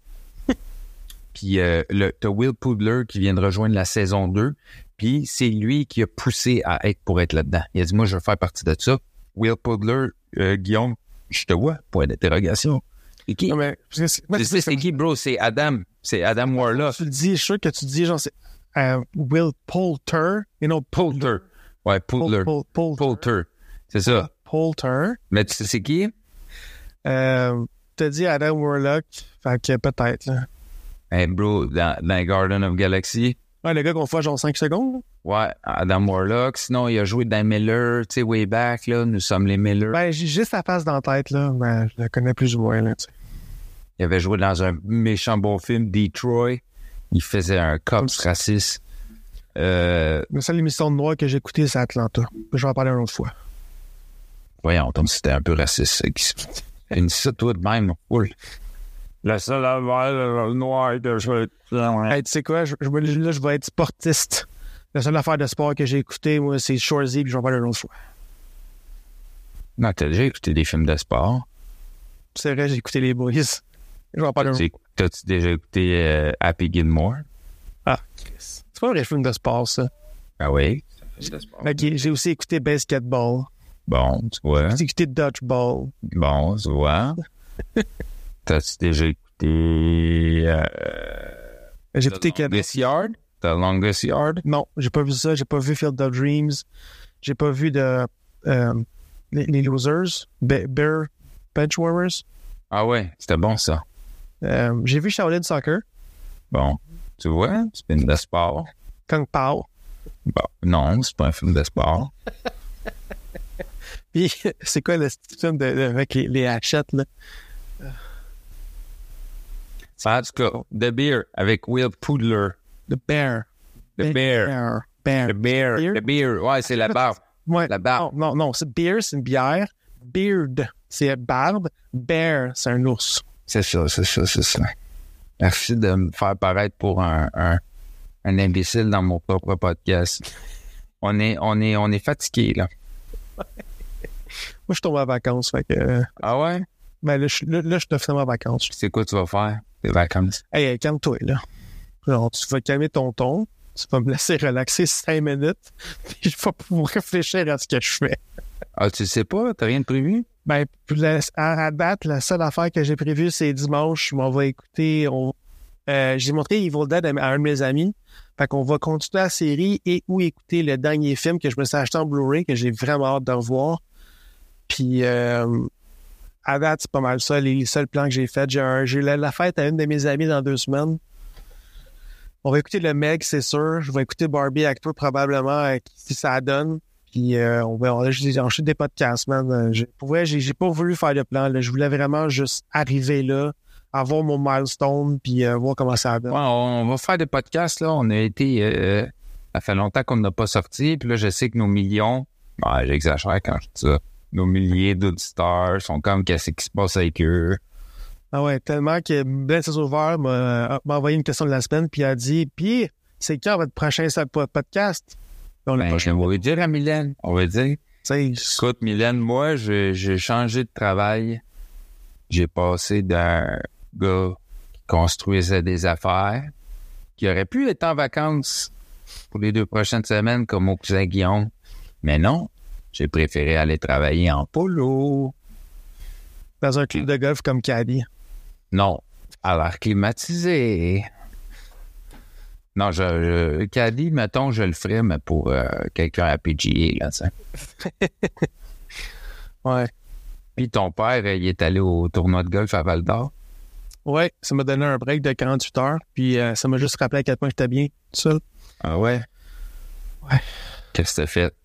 *laughs* Puis euh, le- t'as Will Poudler qui vient de rejoindre la saison 2. Puis c'est lui qui a poussé à être pour être là-dedans. Il a dit, moi, je veux faire partie de ça. Will Poudler, euh, Guillaume, je te vois, point d'interrogation. C'est qui? C'est- qui, bro? C'est Adam. C'est Adam Warlock. Tu le dis, je suis sûr que tu dis, genre, c'est euh, Will Poulter, et non Poulter. Ouais, Poulter. Poulter. C'est ça. Poulter. Mais tu sais, c'est qui? Euh, t'as dit Adam Warlock, fait que peut-être, là. Hey, bro, dans, dans Garden of Galaxy. Ouais, le gars qu'on voit genre 5 secondes. Ouais, Adam Warlock. Sinon, il a joué dans Miller, tu sais, way back, là. Nous sommes les Miller. Ben, j'ai juste sa face dans la tête, là. Ben, je le connais plus ou moins, là, tu sais. Il avait joué dans un méchant bon film, Detroit. Il faisait un cops raciste. Euh, La seule émission de noir que j'ai écoutée, c'est Atlanta. Je vais en parler une autre fois. voyons, donc c'était un peu raciste. Une ça, toi, de même. Oul. La seule affaire le noir que je Hey, tu sais quoi? Je, je- là, je vais être sportiste. La seule affaire de sport que j'ai écoutée, moi, c'est Shorzy, puis je vais en parler une autre fois. Non, t'as déjà écouté des films de sport? C'est vrai, j'ai écouté les boys. Je vais en parler une autre T'as- T'as-tu déjà écouté euh, Happy Gilmore? Ah, Chris. C'est pas un vrai film de sport, ça. Ah oui? Ok, j'ai aussi écouté Basketball. Bon, tu vois. J'ai écouté Dodgeball. Bon, tu vois. *laughs* T'as-tu déjà écouté euh, J'ai The écouté que... Longest Yard? The Longest Yard? Non, j'ai pas vu ça. J'ai pas vu Field of Dreams. J'ai pas vu de... euh, les, les Losers. Be- Bear Benchwarmers. Ah ouais, c'était bon ça. Euh, j'ai vu Shaolin Soccer. Bon, tu vois, c'est un film de sport. Kung Pao. Bon, non, c'est pas un film de sport. *laughs* Puis, c'est quoi le film de, de- avec les, les hachettes, là? En tout cas, The Beer avec Will Poudler. The Bear. The Bear. Bear. Bear. The. Beer? The Beer. Ouais, c'est la barbe. Ouais. La barbe. Non, non, non. C'est beer, c'est une bière. Beard, c'est barbe. Bear, c'est un ours. C'est ça, c'est ça, c'est ça. Merci de me faire paraître pour un, un, un imbécile dans mon propre podcast. *laughs* On est, on est, on est fatigué, là. Moi, je tombe en vacances. Fait que, euh, Ah ouais? ben là, je, là, là, je suis officiellement en vacances. C'est quoi tu vas faire? Vacances? Hey, calme-toi, là. Tu vas calmer ton ton. Tu vas me laisser relaxer cinq minutes. *laughs* Puis je vais pouvoir réfléchir à ce que je fais. Ah, tu sais pas? T'as rien de prévu? Ben, à, date, la seule affaire que j'ai prévue, c'est dimanche. On va écouter. On, euh, j'ai montré Evil Dead à, à un de mes amis. Fait qu'on va continuer la série et ou écouter le dernier film que je me suis acheté en Blu-ray, que j'ai vraiment hâte de revoir. Puis, euh, à date, c'est pas mal ça, les, seuls plans que j'ai faits. J'ai, la, la fête à une de mes amies dans deux semaines. On va écouter le Meg, c'est sûr. Je vais écouter Barbie avec toi probablement, si ça donne. Puis euh, on va des podcasts, man. Euh, j'ai- Pour j'ai pas voulu faire de plan. Je voulais vraiment juste arriver là, avoir mon milestone, puis euh, voir comment ça donne. Ouais, on, va faire des podcasts, là. On a été, euh, ça fait longtemps qu'on n'a pas sorti. Puis là, je sais que nos millions, j'exagère quand je dis ça. Nos milliers d'auditeurs sont comme, qu'est-ce qui se passe avec eux? Ah ouais, tellement que Ben Saint-Sauveur m'a m'a envoyé une question de la semaine, puis a dit Puis, c'est quand votre prochain podcast On Ben, vais dire à Mylène. On va dire. sais, Écoute, Mylène, moi, j'ai j'ai changé de travail. J'ai passé d'un gars qui construisait des affaires, qui aurait pu être en vacances pour les deux prochaines semaines comme mon cousin Guillaume. Mais non, j'ai préféré aller travailler en polo. Dans un club de golf comme Caddy. Non, à l'air climatisé. Non, je, je Caddy, mettons, je le ferais, mais pour euh, quelqu'un à PGA, là, ça. *laughs* Ouais. Puis ton père, il est allé au tournoi de golf à Val d'Or? Ouais, ça m'a donné un break de 48 heures. Puis euh, ça m'a juste rappelé à quel point j'étais bien tout seul. Ah ouais? Ouais. Qu'est-ce que t'as fait?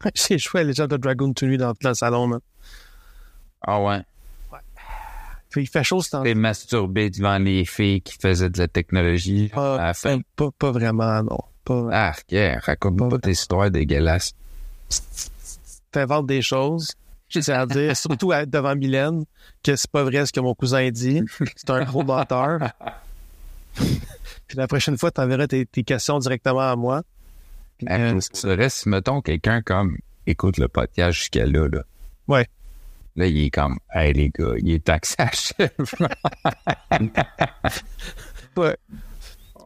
*laughs* J'ai joué à Legend of Dragoon tout nu dans, dans le salon, man. Ah ouais? Puis il fait chaud ce temps T'es masturbé devant les filles qui faisaient de la technologie à pas, la fin. pas, pas vraiment, non. Pas, Ah, yeah, raconte-moi pas tes histoires dégueulasses. T'inventes des choses. C'est à dire, surtout à- devant Mylène, que c'est pas vrai ce que mon cousin dit. C'est un gros menteur. *laughs* Puis la prochaine fois, t'enverras tes, tes questions directement à moi. Puis, Ah, euh, ça serait si, mettons, quelqu'un comme écoute le podcast jusqu'à là, là. Ouais. Là, il est comme, hey les gars, il est que ça achève. *laughs* ouais.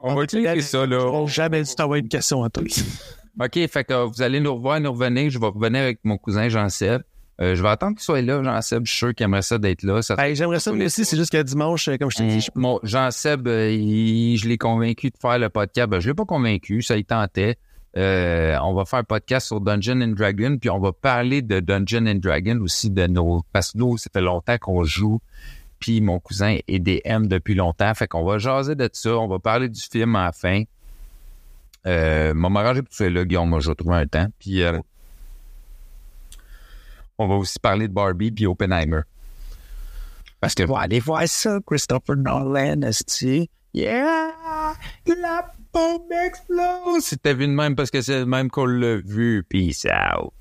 On va cliquer ça, là. J'ai jamais dû t'envoyer une question à toi. OK, fait que euh, vous allez nous revoir, nous revenir. Je vais revenir avec mon cousin Jean-Seb. Euh, je vais attendre qu'il soit là, Jean-Seb. Je suis sûr qu'il aimerait ça d'être là. Ça Hey, J'aimerais ça, moi aussi. C'est juste que dimanche, comme je t'ai dit, je peux Mon Jean-Seb, euh, il- je l'ai convaincu de faire le podcast. Ben, je l'ai pas convaincu, ça y tentait. Euh, on va faire un podcast sur Dungeon and Dragon, puis on va parler de Dungeon and Dragon aussi de nos. Parce que nous, ça fait longtemps qu'on joue. Puis mon cousin est DM depuis longtemps. Fait qu'on va jaser de ça. On va parler du film à la fin. Euh, m'a m'arranger pour ça là, Guillaume. Moi, je vais trouver un temps. Puis euh, on va aussi parler de Barbie puis Oppenheimer. Parce que aller voir ça, Christopher Nolan, esti. Yeah! La bombe explose! C'était vu de même parce que c'est le même qu'on l'a vu. Peace out.